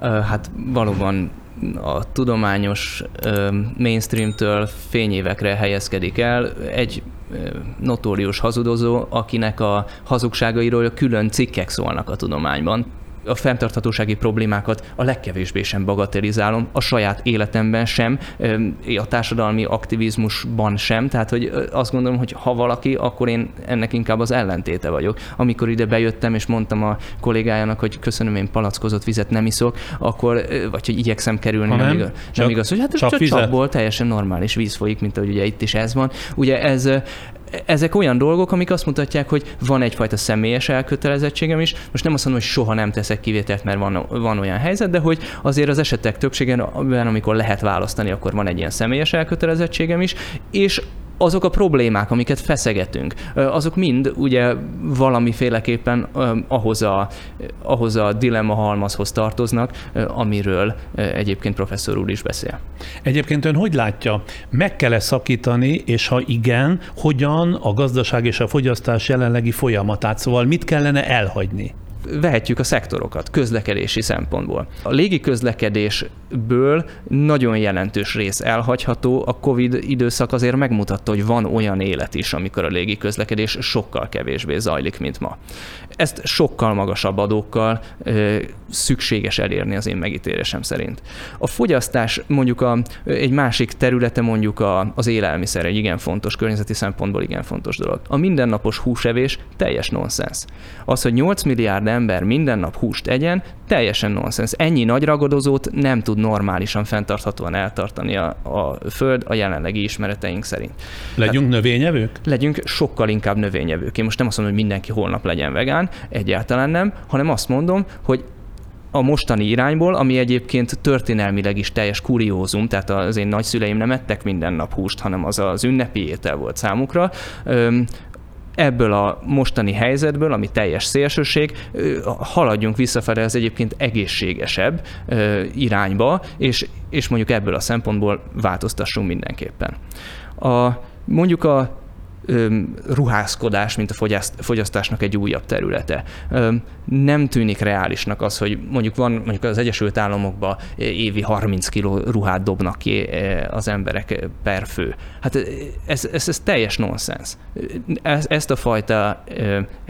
hát valóban a tudományos mainstreamtől fényévekre helyezkedik el. Egy notórius hazudozó, akinek a hazugságairól külön cikkek szólnak a tudományban a fenntarthatósági problémákat a legkevésbé sem bagatelizálom, a saját életemben sem, a társadalmi aktivizmusban sem, tehát hogy azt gondolom, hogy ha valaki, akkor én ennek inkább az ellentéte vagyok. Amikor ide bejöttem, és mondtam a kollégájának, hogy köszönöm, én palackozott vizet nem iszok, akkor, vagy hogy igyekszem kerülni, ha nem, nem, igaz, csak, nem igaz, hogy hát csak, csak csapból teljesen normális víz folyik, mint ahogy ugye itt is ez van. Ugye ez, ezek olyan dolgok, amik azt mutatják, hogy van egyfajta személyes elkötelezettségem is. Most nem azt mondom, hogy soha nem teszek kivételt, mert van, van olyan helyzet, de hogy azért az esetek többségében, amikor lehet választani, akkor van egy ilyen személyes elkötelezettségem is, és azok a problémák, amiket feszegetünk, azok mind ugye valamiféleképpen ahhoz a, ahhoz a dilemma halmazhoz tartoznak, amiről egyébként professzor úr is beszél. Egyébként ön hogy látja, meg kell-e szakítani, és ha igen, hogyan a gazdaság és a fogyasztás jelenlegi folyamatát, szóval mit kellene elhagyni? Vehetjük a szektorokat közlekedési szempontból. A légi közlekedésből nagyon jelentős rész elhagyható. A COVID időszak azért megmutatta, hogy van olyan élet is, amikor a légi közlekedés sokkal kevésbé zajlik, mint ma. Ezt sokkal magasabb adókkal ö, szükséges elérni az én megítélésem szerint. A fogyasztás mondjuk a, egy másik területe mondjuk a, az élelmiszer, egy igen fontos, környezeti szempontból igen fontos dolog. A mindennapos húsevés teljes nonsens. Az, hogy 8 milliárd ember minden nap húst egyen, teljesen nonsens. Ennyi nagy ragadozót nem tud normálisan fenntarthatóan eltartani a, a Föld a jelenlegi ismereteink szerint. Legyünk hát, növényevők? Legyünk sokkal inkább növényevők. Én most nem azt mondom, hogy mindenki holnap legyen vegán, egyáltalán nem, hanem azt mondom, hogy a mostani irányból, ami egyébként történelmileg is teljes kuriózum, tehát az én nagyszüleim nem ettek minden nap húst, hanem az az ünnepi étel volt számukra ebből a mostani helyzetből, ami teljes szélsőség, haladjunk visszafelé az egyébként egészségesebb irányba, és, és mondjuk ebből a szempontból változtassunk mindenképpen. A, mondjuk a ruházkodás, mint a fogyasztásnak egy újabb területe. Nem tűnik reálisnak az, hogy mondjuk van mondjuk az Egyesült Államokban évi 30 kiló ruhát dobnak ki az emberek per fő. Hát ez, ez, ez teljes nonsens. Ezt a fajta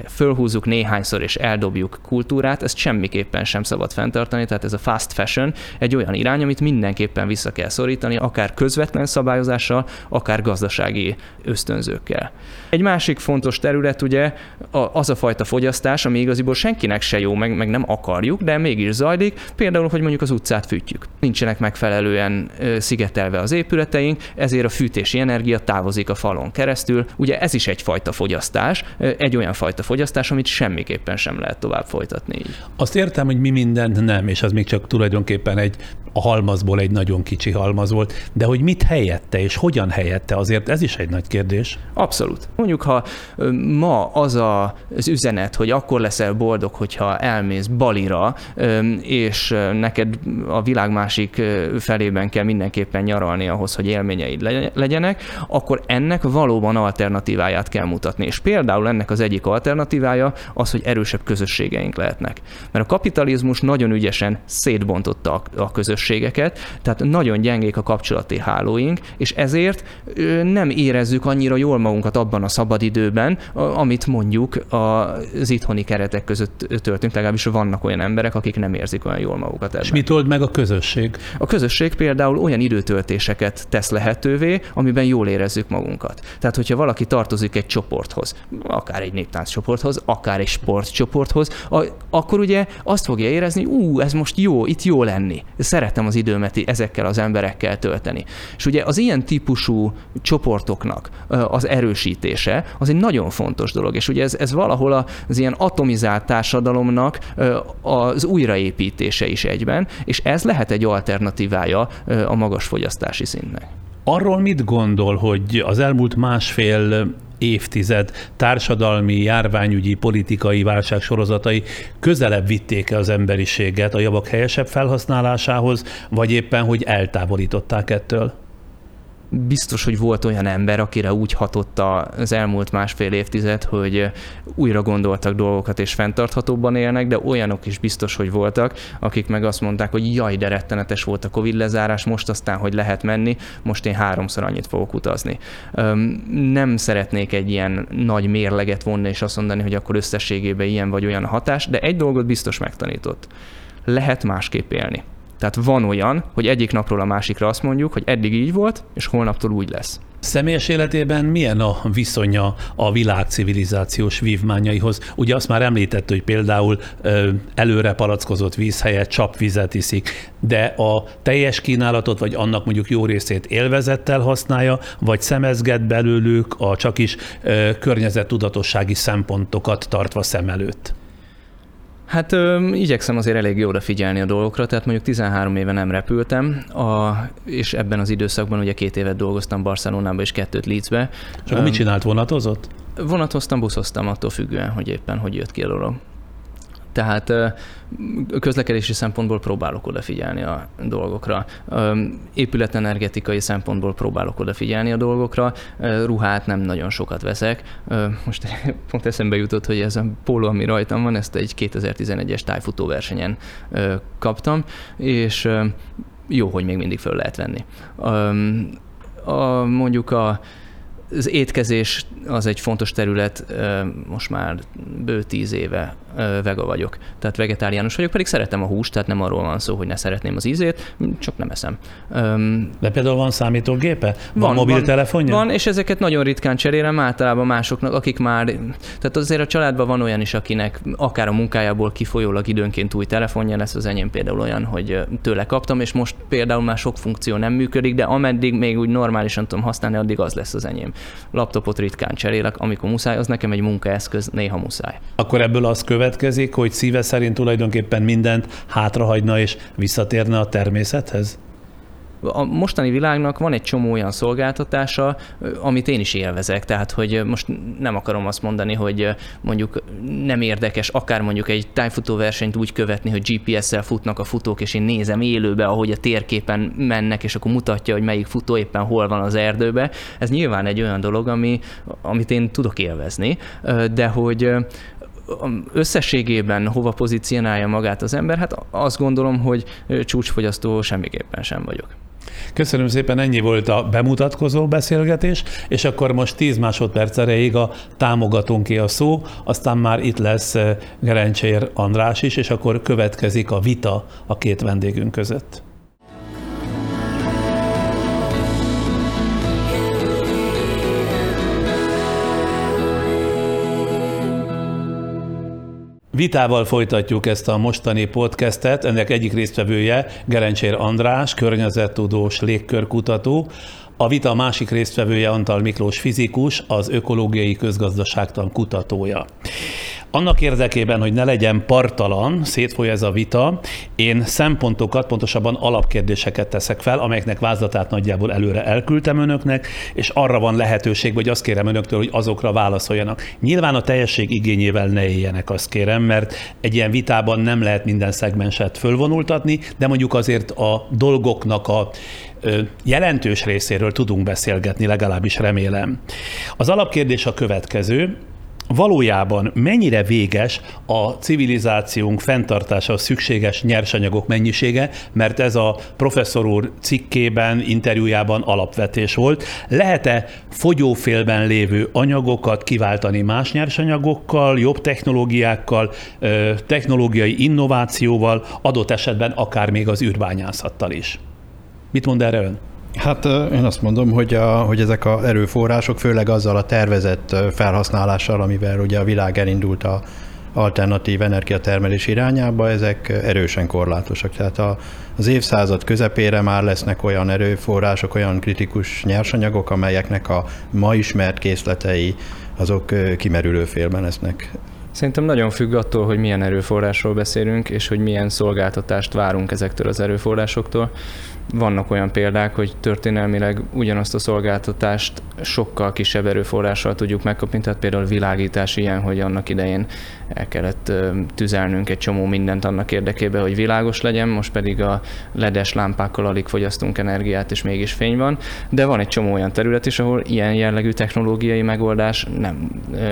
fölhúzzuk néhányszor és eldobjuk kultúrát, ezt semmiképpen sem szabad fenntartani, tehát ez a fast fashion egy olyan irány, amit mindenképpen vissza kell szorítani, akár közvetlen szabályozással, akár gazdasági ösztönzőkkel. Egy másik fontos terület ugye az a fajta fogyasztás, ami igaziból senkinek se jó, meg, meg nem akarjuk, de mégis zajlik, például, hogy mondjuk az utcát fűtjük. Nincsenek megfelelően szigetelve az épületeink, ezért a fűtési energia távozik a falon keresztül. Ugye ez is egyfajta fogyasztás, egy olyan fajta fogyasztás, amit semmiképpen sem lehet tovább folytatni így. Azt értem, hogy mi mindent nem, és az még csak tulajdonképpen egy a halmazból egy nagyon kicsi halmaz volt, de hogy mit helyette és hogyan helyette, azért ez is egy nagy kérdés. Abszolút. Mondjuk, ha ma az a, az üzenet, hogy akkor leszel boldog, hogyha elmész Balira, és neked a világ másik felében kell mindenképpen nyaralni ahhoz, hogy élményeid legyenek, akkor ennek valóban alternatíváját kell mutatni. És például ennek az egyik alternatívája az, hogy erősebb közösségeink lehetnek. Mert a kapitalizmus nagyon ügyesen szétbontotta a közösségeket, tehát nagyon gyengék a kapcsolati hálóink, és ezért nem érezzük annyira jól magunkat abban a szabadidőben, amit mondjuk az itthoni keretek között töltünk, legalábbis vannak olyan emberek, akik nem érzik olyan jól magukat ebben. És mit old meg a közösség? A közösség például olyan időtöltéseket tesz lehetővé, amiben jól érezzük magunkat. Tehát, hogyha valaki tartozik egy csoporthoz, akár egy néptánc csoporthoz, akár egy sportcsoporthoz, akkor ugye azt fogja érezni, ú, ez most jó, itt jó lenni. Szeret szeretem az időmet ezekkel az emberekkel tölteni. És ugye az ilyen típusú csoportoknak az erősítése az egy nagyon fontos dolog, és ugye ez, ez valahol az ilyen atomizált társadalomnak az újraépítése is egyben, és ez lehet egy alternatívája a magas fogyasztási szintnek. Arról mit gondol, hogy az elmúlt másfél évtized társadalmi, járványügyi, politikai válság sorozatai közelebb vitték -e az emberiséget a javak helyesebb felhasználásához, vagy éppen, hogy eltávolították ettől? Biztos, hogy volt olyan ember, akire úgy hatott az elmúlt másfél évtized, hogy újra gondoltak dolgokat és fenntarthatóbban élnek, de olyanok is biztos, hogy voltak, akik meg azt mondták, hogy jaj, de rettenetes volt a Covid lezárás, most aztán, hogy lehet menni, most én háromszor annyit fogok utazni. Nem szeretnék egy ilyen nagy mérleget vonni és azt mondani, hogy akkor összességében ilyen vagy olyan hatás, de egy dolgot biztos megtanított. Lehet másképp élni. Tehát van olyan, hogy egyik napról a másikra azt mondjuk, hogy eddig így volt, és holnaptól úgy lesz. Személyes életében milyen a viszonya a világ civilizációs vívmányaihoz? Ugye azt már említett, hogy például előre palackozott víz helyett csapvizet iszik, de a teljes kínálatot, vagy annak mondjuk jó részét élvezettel használja, vagy szemezget belőlük a csak is környezettudatossági szempontokat tartva szem előtt? Hát ö, igyekszem azért elég odafigyelni a dolgokra, tehát mondjuk 13 éve nem repültem, a, és ebben az időszakban ugye két évet dolgoztam Barcelonában és kettőt Leedsbe. És akkor mit csinált, vonatozott? Vonatoztam, buszoztam attól függően, hogy éppen hogy jött ki a dolog. Tehát közlekedési szempontból próbálok odafigyelni a dolgokra. Épületenergetikai szempontból próbálok odafigyelni a dolgokra. Ruhát nem nagyon sokat veszek. Most pont eszembe jutott, hogy ez a póló, ami rajtam van, ezt egy 2011-es tájfutó versenyen kaptam, és jó, hogy még mindig föl lehet venni. A, mondjuk a az étkezés az egy fontos terület, most már bő tíz éve vega vagyok, tehát vegetáriánus vagyok, pedig szeretem a húst, tehát nem arról van szó, hogy ne szeretném az ízét, csak nem eszem. De például van számítógépe? Van, van mobiltelefonja? Van, és ezeket nagyon ritkán cserélem általában másoknak, akik már, tehát azért a családban van olyan is, akinek akár a munkájából kifolyólag időnként új telefonja lesz, az enyém például olyan, hogy tőle kaptam, és most például már sok funkció nem működik, de ameddig még úgy normálisan tudom használni, addig az lesz az enyém. Laptopot ritkán cserélek, amikor muszáj, az nekem egy munkaeszköz, néha muszáj. Akkor ebből az követ, következik, hogy szíve szerint tulajdonképpen mindent hátrahagyna és visszatérne a természethez? a mostani világnak van egy csomó olyan szolgáltatása, amit én is élvezek. Tehát, hogy most nem akarom azt mondani, hogy mondjuk nem érdekes akár mondjuk egy tájfutó versenyt úgy követni, hogy GPS-szel futnak a futók, és én nézem élőbe, ahogy a térképen mennek, és akkor mutatja, hogy melyik futó éppen hol van az erdőbe. Ez nyilván egy olyan dolog, ami, amit én tudok élvezni, de hogy összességében hova pozícionálja magát az ember, hát azt gondolom, hogy csúcsfogyasztó semmiképpen sem vagyok. Köszönöm szépen, ennyi volt a bemutatkozó beszélgetés, és akkor most 10 másodperc erejéig a támogatónké a szó, aztán már itt lesz Gerencsér András is, és akkor következik a vita a két vendégünk között. Vitával folytatjuk ezt a mostani podcastet. Ennek egyik résztvevője Gerencsér András, környezettudós légkörkutató, a vita másik résztvevője Antal Miklós fizikus, az ökológiai közgazdaságtan kutatója. Annak érdekében, hogy ne legyen partalan, szétfoly ez a vita, én szempontokat, pontosabban alapkérdéseket teszek fel, amelyeknek vázlatát nagyjából előre elküldtem önöknek, és arra van lehetőség, hogy azt kérem önöktől, hogy azokra válaszoljanak. Nyilván a teljesség igényével ne éljenek, azt kérem, mert egy ilyen vitában nem lehet minden szegmenset fölvonultatni, de mondjuk azért a dolgoknak a jelentős részéről tudunk beszélgetni, legalábbis remélem. Az alapkérdés a következő, valójában mennyire véges a civilizációnk fenntartása szükséges nyersanyagok mennyisége, mert ez a professzor úr cikkében, interjújában alapvetés volt. Lehet-e fogyófélben lévő anyagokat kiváltani más nyersanyagokkal, jobb technológiákkal, technológiai innovációval, adott esetben akár még az űrbányászattal is? Mit mond erre ön? Hát én azt mondom, hogy, a, hogy ezek az erőforrások, főleg azzal a tervezett felhasználással, amivel ugye a világ elindult a alternatív energiatermelés irányába, ezek erősen korlátosak. Tehát a, az évszázad közepére már lesznek olyan erőforrások, olyan kritikus nyersanyagok, amelyeknek a ma ismert készletei azok kimerülő félben lesznek. Szerintem nagyon függ attól, hogy milyen erőforrásról beszélünk, és hogy milyen szolgáltatást várunk ezektől az erőforrásoktól vannak olyan példák, hogy történelmileg ugyanazt a szolgáltatást sokkal kisebb erőforrással tudjuk megkapni, tehát például világítás ilyen, hogy annak idején el kellett tüzelnünk egy csomó mindent annak érdekében, hogy világos legyen, most pedig a ledes lámpákkal alig fogyasztunk energiát, és mégis fény van, de van egy csomó olyan terület is, ahol ilyen jellegű technológiai megoldás nem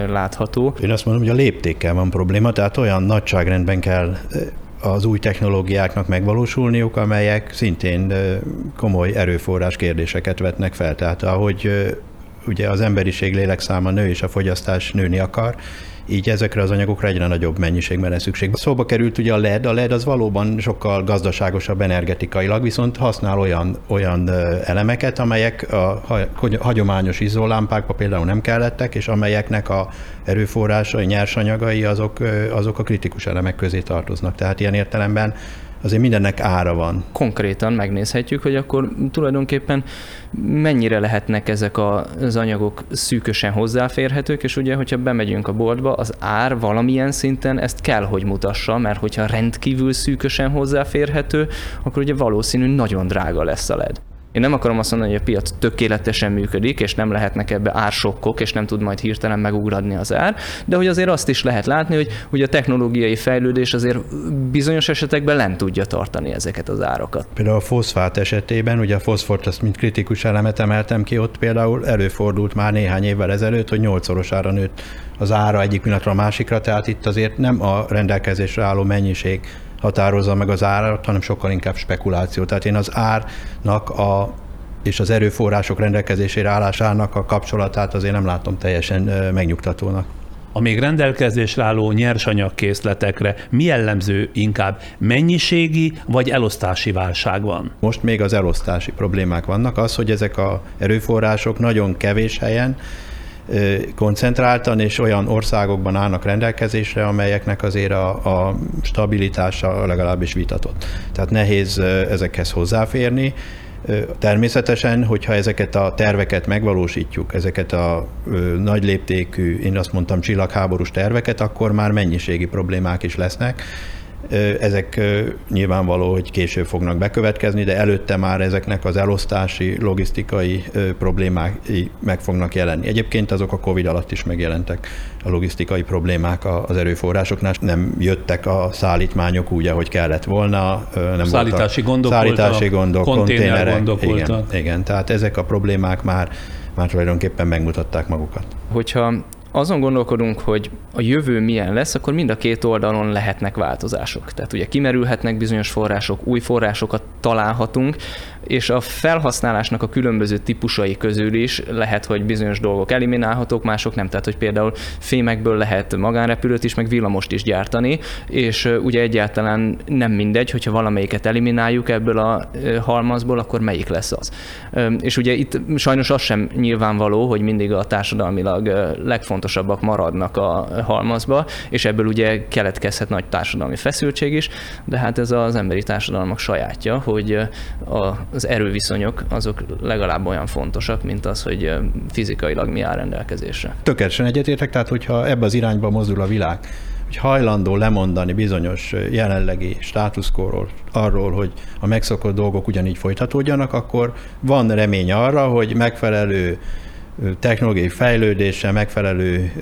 látható. Én azt mondom, hogy a léptékkel van probléma, tehát olyan nagyságrendben kell az új technológiáknak megvalósulniuk, amelyek szintén komoly erőforrás kérdéseket vetnek fel. Tehát ahogy ugye az emberiség lélekszáma nő és a fogyasztás nőni akar, így ezekre az anyagokra egyre nagyobb mennyiségben lesz szükség. Szóba került ugye a LED, a LED az valóban sokkal gazdaságosabb energetikailag, viszont használ olyan, olyan elemeket, amelyek a hagyományos izzólámpákba például nem kellettek, és amelyeknek a erőforrásai, nyersanyagai azok, azok a kritikus elemek közé tartoznak. Tehát ilyen értelemben azért mindennek ára van. Konkrétan megnézhetjük, hogy akkor tulajdonképpen mennyire lehetnek ezek az anyagok szűkösen hozzáférhetők, és ugye, hogyha bemegyünk a boltba, az ár valamilyen szinten ezt kell, hogy mutassa, mert hogyha rendkívül szűkösen hozzáférhető, akkor ugye valószínű nagyon drága lesz a LED. Én nem akarom azt mondani, hogy a piac tökéletesen működik, és nem lehetnek ebbe ársokkok, és nem tud majd hirtelen megugradni az ár, de hogy azért azt is lehet látni, hogy, hogy a technológiai fejlődés azért bizonyos esetekben nem tudja tartani ezeket az árakat. Például a foszfát esetében, ugye a foszfort azt mint kritikus elemet emeltem ki, ott például előfordult már néhány évvel ezelőtt, hogy nyolcszorosára nőtt az ára egyik pillanatra a másikra, tehát itt azért nem a rendelkezésre álló mennyiség határozza meg az árat, hanem sokkal inkább spekuláció. Tehát én az árnak a és az erőforrások rendelkezésére állásának a kapcsolatát azért nem látom teljesen megnyugtatónak. A még rendelkezésre álló nyersanyagkészletekre mi jellemző inkább mennyiségi vagy elosztási válság van? Most még az elosztási problémák vannak. Az, hogy ezek a erőforrások nagyon kevés helyen koncentráltan, és olyan országokban állnak rendelkezésre, amelyeknek azért a, a stabilitása legalábbis vitatott. Tehát nehéz ezekhez hozzáférni. Természetesen, hogyha ezeket a terveket megvalósítjuk, ezeket a nagy léptékű, én azt mondtam csillagháborús terveket, akkor már mennyiségi problémák is lesznek Ezek nyilvánvaló, hogy később fognak bekövetkezni, de előtte már ezeknek az elosztási, logisztikai problémái meg fognak jelenni. Egyébként azok a COVID alatt is megjelentek a logisztikai problémák az erőforrásoknál. Nem jöttek a szállítmányok úgy, ahogy kellett volna. Nem szállítási gondok Szállítási gondok, konténerek. gondok igen, voltak. igen, tehát ezek a problémák már, már tulajdonképpen megmutatták magukat. Hogyha azon gondolkodunk, hogy a jövő milyen lesz, akkor mind a két oldalon lehetnek változások. Tehát ugye kimerülhetnek bizonyos források, új forrásokat találhatunk, és a felhasználásnak a különböző típusai közül is lehet, hogy bizonyos dolgok eliminálhatók, mások nem. Tehát, hogy például fémekből lehet magánrepülőt is, meg villamost is gyártani, és ugye egyáltalán nem mindegy, hogyha valamelyiket elimináljuk ebből a halmazból, akkor melyik lesz az. És ugye itt sajnos az sem nyilvánvaló, hogy mindig a társadalmilag legfontosabbak maradnak a halmazba, és ebből ugye keletkezhet nagy társadalmi feszültség is, de hát ez az emberi társadalmak sajátja, hogy az erőviszonyok azok legalább olyan fontosak, mint az, hogy fizikailag mi áll rendelkezésre. Tökéletesen egyetértek, tehát hogyha ebbe az irányba mozdul a világ, hogy hajlandó lemondani bizonyos jelenlegi státuszkóról, arról, hogy a megszokott dolgok ugyanígy folytatódjanak, akkor van remény arra, hogy megfelelő technológiai fejlődéssel, megfelelő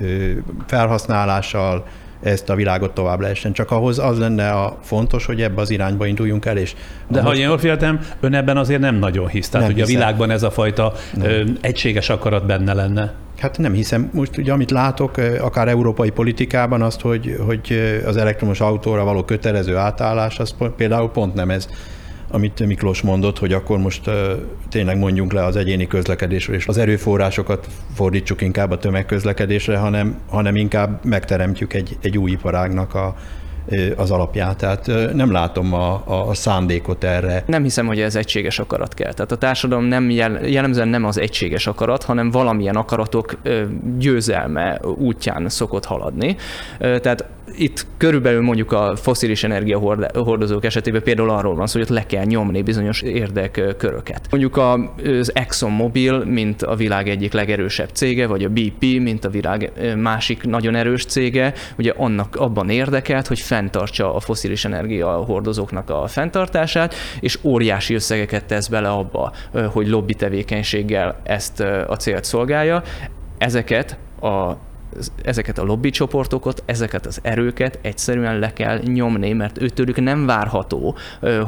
felhasználással ezt a világot tovább lehessen. Csak ahhoz az lenne a fontos, hogy ebbe az irányba induljunk el. És De ha én jól féltem, ön ebben azért nem nagyon hisz. Tehát, hogy a világban ez a fajta nem. egységes akarat benne lenne. Hát nem hiszem. Most ugye, amit látok, akár európai politikában, azt, hogy, hogy az elektromos autóra való kötelező átállás, az például pont nem ez amit Miklós mondott, hogy akkor most tényleg mondjunk le az egyéni közlekedésről, és az erőforrásokat fordítsuk inkább a tömegközlekedésre, hanem, hanem inkább megteremtjük egy, egy új iparágnak a, az alapját. Tehát nem látom a, a szándékot erre. Nem hiszem, hogy ez egységes akarat kell. Tehát a társadalom nem jel, jellemzően nem az egységes akarat, hanem valamilyen akaratok győzelme útján szokott haladni. Tehát itt körülbelül mondjuk a foszilis energiahordozók esetében például arról van szó, hogy ott le kell nyomni bizonyos érdekköröket. Mondjuk az ExxonMobil, mint a világ egyik legerősebb cége, vagy a BP, mint a világ másik nagyon erős cége, ugye annak abban érdekelt, hogy fenntartsa a foszilis energiahordozóknak a fenntartását, és óriási összegeket tesz bele abba, hogy lobby tevékenységgel ezt a célt szolgálja. Ezeket a ezeket a lobby csoportokat, ezeket az erőket egyszerűen le kell nyomni, mert őtőlük nem várható,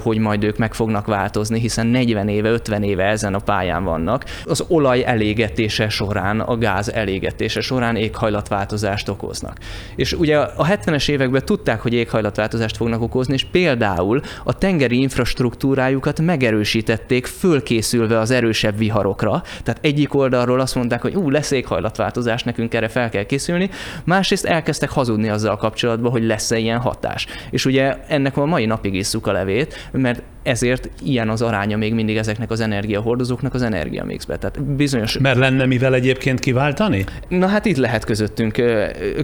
hogy majd ők meg fognak változni, hiszen 40 éve, 50 éve ezen a pályán vannak. Az olaj elégetése során, a gáz elégetése során éghajlatváltozást okoznak. És ugye a 70-es években tudták, hogy éghajlatváltozást fognak okozni, és például a tengeri infrastruktúrájukat megerősítették, fölkészülve az erősebb viharokra. Tehát egyik oldalról azt mondták, hogy ú, lesz éghajlatváltozás, nekünk erre fel kell készülni, másrészt elkezdtek hazudni azzal kapcsolatban, hogy lesz-e ilyen hatás. És ugye ennek a mai napig isszuk a levét, mert ezért ilyen az aránya még mindig ezeknek az energiahordozóknak az energiamixbe. Tehát bizonyos... Mert lenne mivel egyébként kiváltani? Na hát itt lehet közöttünk,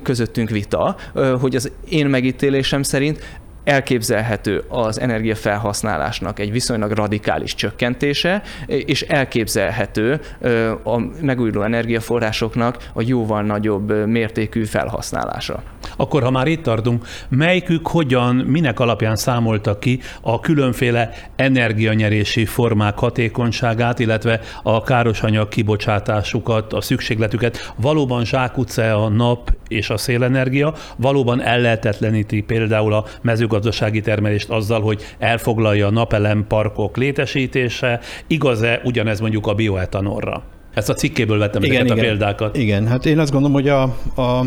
közöttünk vita, hogy az én megítélésem szerint elképzelhető az energiafelhasználásnak egy viszonylag radikális csökkentése, és elképzelhető a megújuló energiaforrásoknak a jóval nagyobb mértékű felhasználása. Akkor, ha már itt tartunk, melyikük hogyan, minek alapján számolta ki a különféle energianyerési formák hatékonyságát, illetve a károsanyag kibocsátásukat, a szükségletüket. Valóban zsákutca a nap és a szélenergia, valóban ellehetetleníti például a mezőgazdasági termelést azzal, hogy elfoglalja a napelem parkok létesítése. Igaz-e ugyanez mondjuk a bioetanolra? Ezt a cikkéből vettem igen, ezeket igen, a példákat. Igen, hát én azt gondolom, hogy a, a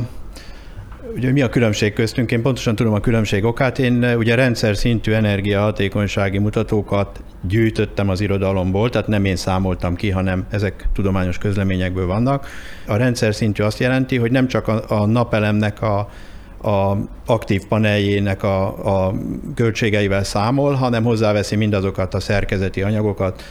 Ugye mi a különbség köztünk? Én pontosan tudom a különbség okát. Én ugye rendszer szintű energiahatékonysági mutatókat gyűjtöttem az irodalomból, tehát nem én számoltam ki, hanem ezek tudományos közleményekből vannak. A rendszer szintű azt jelenti, hogy nem csak a, a napelemnek a a aktív paneljének a, a költségeivel számol, hanem hozzáveszi mindazokat a szerkezeti anyagokat,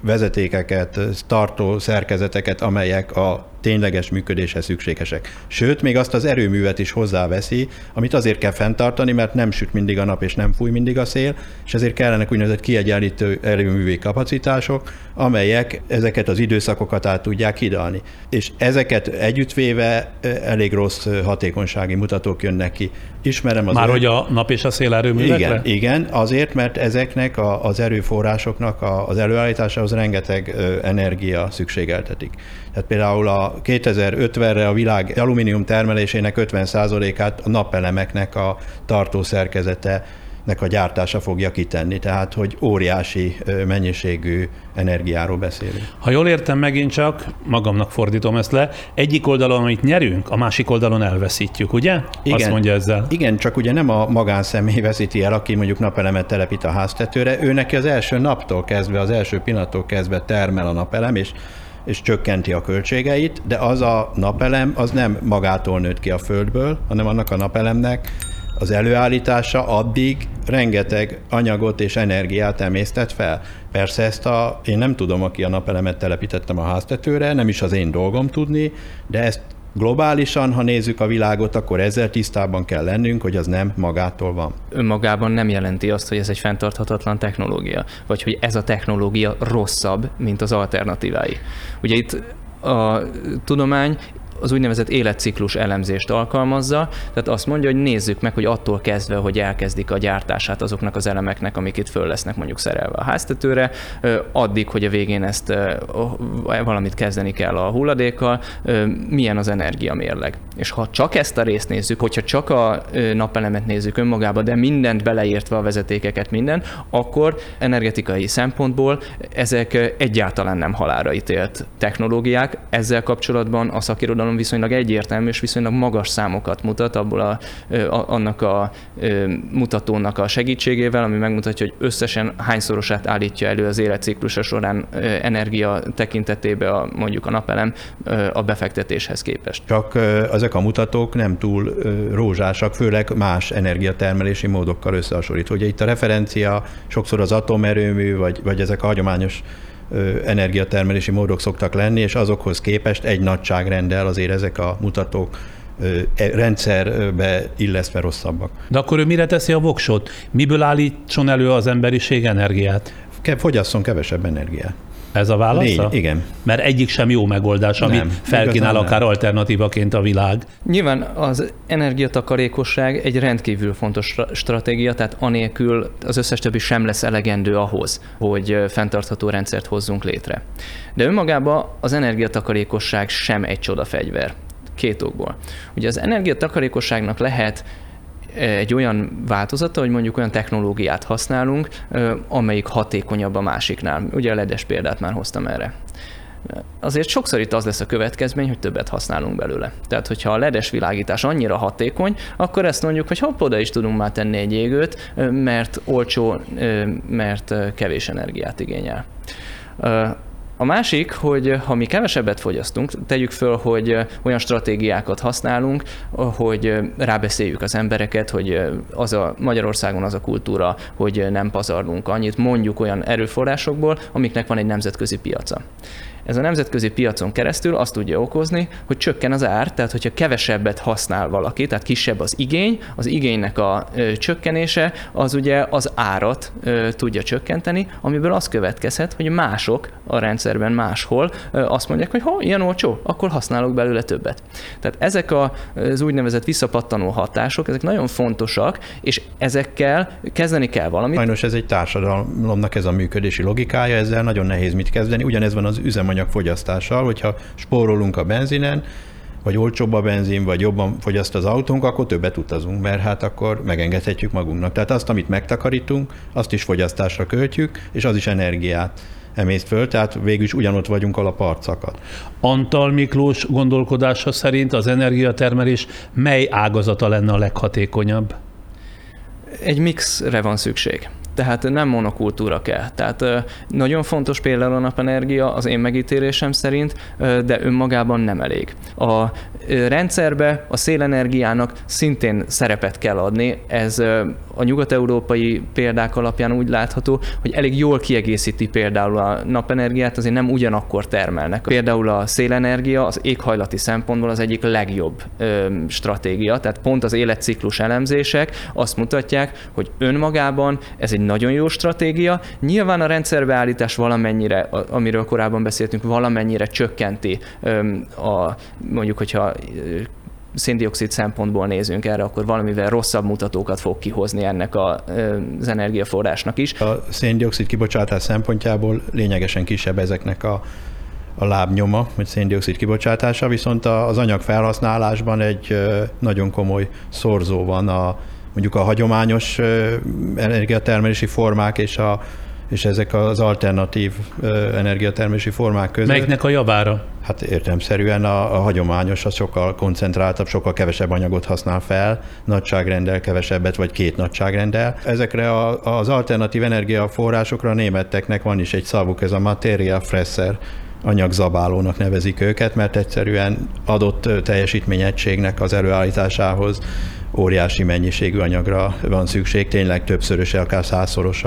vezetékeket, tartó szerkezeteket, amelyek a tényleges működéshez szükségesek. Sőt, még azt az erőművet is hozzáveszi, amit azért kell fenntartani, mert nem süt mindig a nap és nem fúj mindig a szél, és ezért kellenek úgynevezett kiegyenlítő erőművi kapacitások, amelyek ezeket az időszakokat át tudják hidalni. És ezeket együttvéve elég rossz hatékonysági mutatók jönnek ki. Ismerem az Már hogy a nap és a szél erőművekre? Igen, igen, azért, mert ezeknek a, az erőforrásoknak a, az előállításához rengeteg energia szükségeltetik. Tehát például a 2050-re a világ alumínium termelésének 50%-át a napelemeknek a tartószerkezete nek a gyártása fogja kitenni, tehát hogy óriási mennyiségű energiáról beszélünk. Ha jól értem megint csak, magamnak fordítom ezt le, egyik oldalon, amit nyerünk, a másik oldalon elveszítjük, ugye? Igen, Azt mondja ezzel. Igen, csak ugye nem a magánszemély veszíti el, aki mondjuk napelemet telepít a háztetőre, ő neki az első naptól kezdve, az első pillanattól kezdve termel a napelem, és és csökkenti a költségeit, de az a napelem az nem magától nőtt ki a földből, hanem annak a napelemnek az előállítása addig rengeteg anyagot és energiát emésztett fel. Persze ezt a, én nem tudom, aki a napelemet telepítettem a háztetőre, nem is az én dolgom tudni, de ezt globálisan, ha nézzük a világot, akkor ezzel tisztában kell lennünk, hogy az nem magától van. Önmagában nem jelenti azt, hogy ez egy fenntarthatatlan technológia, vagy hogy ez a technológia rosszabb, mint az alternatívái. Ugye itt a tudomány az úgynevezett életciklus elemzést alkalmazza, tehát azt mondja, hogy nézzük meg, hogy attól kezdve, hogy elkezdik a gyártását azoknak az elemeknek, amik itt föl lesznek mondjuk szerelve a háztetőre, addig, hogy a végén ezt valamit kezdeni kell a hulladékkal, milyen az energiamérleg. És ha csak ezt a részt nézzük, hogyha csak a napelemet nézzük önmagába, de mindent beleértve a vezetékeket, minden, akkor energetikai szempontból ezek egyáltalán nem halára ítélt technológiák. Ezzel kapcsolatban a szakirodalom irodalom viszonylag egyértelmű és viszonylag magas számokat mutat abból a, annak a mutatónak a segítségével, ami megmutatja, hogy összesen hányszorosát állítja elő az életciklusa során energia tekintetében a, mondjuk a napelem a befektetéshez képest. Csak ezek a mutatók nem túl rózsásak, főleg más energiatermelési módokkal összehasonlítva. Ugye itt a referencia sokszor az atomerőmű, vagy, vagy ezek a hagyományos energiatermelési módok szoktak lenni, és azokhoz képest egy nagyságrendel azért ezek a mutatók e, rendszerbe illesztve rosszabbak. De akkor ő mire teszi a voksot? Miből állítson elő az emberiség energiát? Fogyasszon kevesebb energiát. Ez a válasz? Légy, igen. Mert egyik sem jó megoldás, amit nem, felkínál akár nem. alternatívaként a világ. Nyilván az energiatakarékosság egy rendkívül fontos stratégia, tehát anélkül az összes többi sem lesz elegendő ahhoz, hogy fenntartható rendszert hozzunk létre. De önmagában az energiatakarékosság sem egy csodafegyver. Két okból. Ugye az energiatakarékosságnak lehet egy olyan változata, hogy mondjuk olyan technológiát használunk, amelyik hatékonyabb a másiknál. Ugye a ledes példát már hoztam erre. Azért sokszor itt az lesz a következmény, hogy többet használunk belőle. Tehát, hogyha a ledes világítás annyira hatékony, akkor ezt mondjuk, hogy hopp, oda is tudunk már tenni egy égőt, mert olcsó, mert kevés energiát igényel. A másik, hogy ha mi kevesebbet fogyasztunk, tegyük föl, hogy olyan stratégiákat használunk, hogy rábeszéljük az embereket, hogy az a Magyarországon az a kultúra, hogy nem pazarlunk annyit, mondjuk olyan erőforrásokból, amiknek van egy nemzetközi piaca. Ez a nemzetközi piacon keresztül azt tudja okozni, hogy csökken az ár, tehát hogyha kevesebbet használ valaki, tehát kisebb az igény, az igénynek a csökkenése az ugye az árat tudja csökkenteni, amiből az következhet, hogy mások a rendszerben máshol azt mondják, hogy ha ilyen olcsó, akkor használok belőle többet. Tehát ezek a, az úgynevezett visszapattanó hatások, ezek nagyon fontosak, és ezekkel kezdeni kell valamit. Sajnos ez egy társadalomnak ez a működési logikája, ezzel nagyon nehéz mit kezdeni. Ugyanez van az üzemanyag üzemanyag fogyasztással, hogyha spórolunk a benzinen, vagy olcsóbb a benzin, vagy jobban fogyaszt az autónk, akkor többet utazunk, mert hát akkor megengedhetjük magunknak. Tehát azt, amit megtakarítunk, azt is fogyasztásra költjük, és az is energiát emészt föl, tehát végül is ugyanott vagyunk, ahol a part szakad. Antal Miklós gondolkodása szerint az energiatermelés mely ágazata lenne a leghatékonyabb? Egy mixre van szükség. Tehát nem monokultúra kell. Tehát nagyon fontos például a napenergia az én megítélésem szerint, de önmagában nem elég. A rendszerbe a szélenergiának szintén szerepet kell adni. Ez a nyugat-európai példák alapján úgy látható, hogy elég jól kiegészíti például a napenergiát, azért nem ugyanakkor termelnek. Például a szélenergia az éghajlati szempontból az egyik legjobb ö, stratégia, tehát pont az életciklus elemzések azt mutatják, hogy önmagában ez egy nagyon jó stratégia. Nyilván a rendszerbeállítás valamennyire, amiről korábban beszéltünk, valamennyire csökkenti a, mondjuk, hogyha széndiokszid szempontból nézünk erre, akkor valamivel rosszabb mutatókat fog kihozni ennek a, az energiaforrásnak is. A széndiokszid kibocsátás szempontjából lényegesen kisebb ezeknek a a lábnyoma, vagy széndiokszid kibocsátása, viszont az anyag felhasználásban egy nagyon komoly szorzó van a mondjuk a hagyományos energiatermelési formák és a és ezek az alternatív energiatermési formák között. Melyiknek a javára? Hát értelmszerűen a, a hagyományos az sokkal koncentráltabb, sokkal kevesebb anyagot használ fel, nagyságrendel kevesebbet, vagy két nagyságrendel. Ezekre a, az alternatív energiaforrásokra a németeknek van is egy szavuk, ez a materia fresser, anyagzabálónak nevezik őket, mert egyszerűen adott teljesítményegységnek az előállításához óriási mennyiségű anyagra van szükség, tényleg többszörös, akár százszoros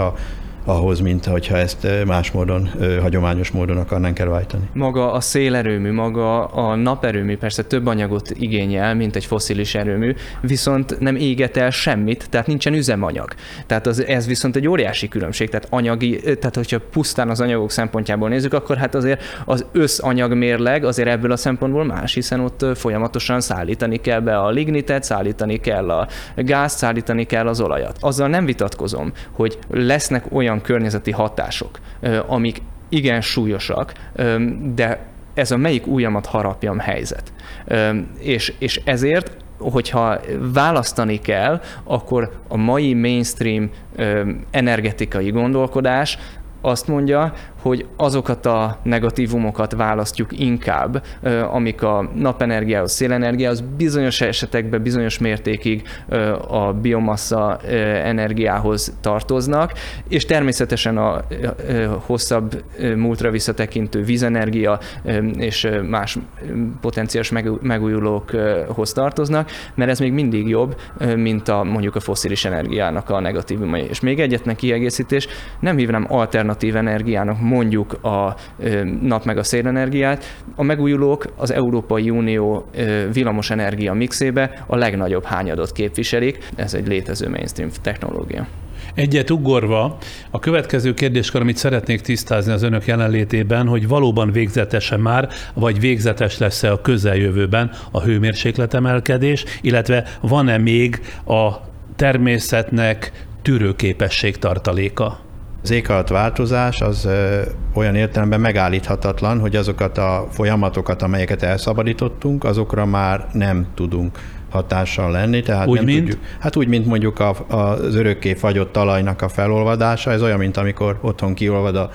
ahhoz, mint hogyha ezt más módon, hagyományos módon akarnánk előállítani. Maga a szélerőmű, maga a naperőmű persze több anyagot igényel, mint egy foszilis erőmű, viszont nem éget el semmit, tehát nincsen üzemanyag. Tehát az, ez viszont egy óriási különbség, tehát anyagi, tehát hogyha pusztán az anyagok szempontjából nézzük, akkor hát azért az összanyagmérleg azért ebből a szempontból más, hiszen ott folyamatosan szállítani kell be a lignitet, szállítani kell a gázt, szállítani kell az olajat. Azzal nem vitatkozom, hogy lesznek olyan olyan környezeti hatások, amik igen súlyosak, de ez a melyik ujjamat harapjam helyzet. És, és ezért hogyha választani kell, akkor a mai mainstream energetikai gondolkodás azt mondja, hogy azokat a negatívumokat választjuk inkább, amik a napenergiához, szélenergiához, bizonyos esetekben bizonyos mértékig a biomassa energiához tartoznak, és természetesen a hosszabb múltra visszatekintő vízenergia és más potenciális megújulókhoz tartoznak, mert ez még mindig jobb, mint a mondjuk a foszilis energiának a negatívumai. És még egyetlen kiegészítés, nem hívnám alternatív energiának mondjuk a nap meg a szélenergiát, a megújulók az Európai Unió villamos energia mixébe a legnagyobb hányadot képviselik, ez egy létező mainstream technológia. Egyet ugorva, a következő kérdéskör, amit szeretnék tisztázni az önök jelenlétében, hogy valóban végzetese már, vagy végzetes lesz-e a közeljövőben a hőmérsékletemelkedés, illetve van-e még a természetnek tűrőképesség tartaléka? Az változás az olyan értelemben megállíthatatlan, hogy azokat a folyamatokat, amelyeket elszabadítottunk, azokra már nem tudunk hatással lenni. Tehát úgy, nem mint? Tudjuk, hát úgy, mint mondjuk a, az örökké fagyott talajnak a felolvadása, ez olyan, mint amikor otthon kiolvad a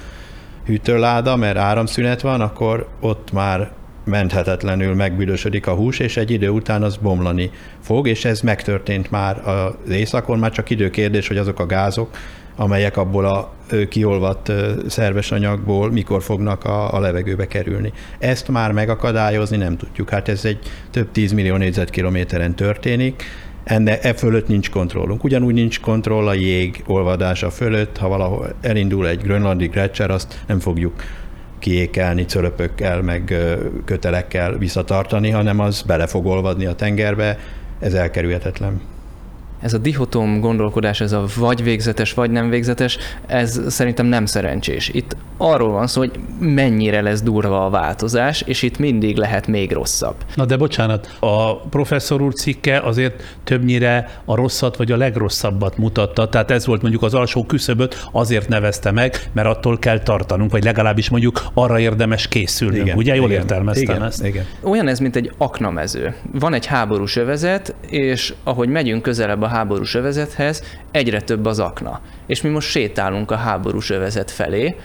hűtőláda, mert áramszünet van, akkor ott már menthetetlenül megbüdösödik a hús, és egy idő után az bomlani fog, és ez megtörtént már az éjszakon, már csak időkérdés, hogy azok a gázok, amelyek abból a kiolvadt szerves anyagból mikor fognak a, a levegőbe kerülni. Ezt már megakadályozni nem tudjuk. Hát ez egy több tízmillió négyzetkilométeren történik, enne, e fölött nincs kontrollunk. Ugyanúgy nincs kontroll a jég olvadása fölött, ha valahol elindul egy grönlandi grecser, azt nem fogjuk kiékelni cölöpökkel, meg kötelekkel visszatartani, hanem az bele fog olvadni a tengerbe, ez elkerülhetetlen ez a dihotom gondolkodás, ez a vagy végzetes, vagy nem végzetes, ez szerintem nem szerencsés. Itt arról van szó, hogy mennyire lesz durva a változás, és itt mindig lehet még rosszabb. Na de bocsánat, a professzor úr cikke azért többnyire a rosszat vagy a legrosszabbat mutatta, tehát ez volt mondjuk az alsó küszöböt, azért nevezte meg, mert attól kell tartanunk, vagy legalábbis mondjuk arra érdemes készülnünk. Igen, Ugye jól igen, értelmeztem igen, ezt? Igen. Olyan ez, mint egy aknamező. Van egy háborús övezet, és ahogy megyünk közelebb a háborús övezethez, egyre több az akna. És mi most sétálunk a háborús övezet felé,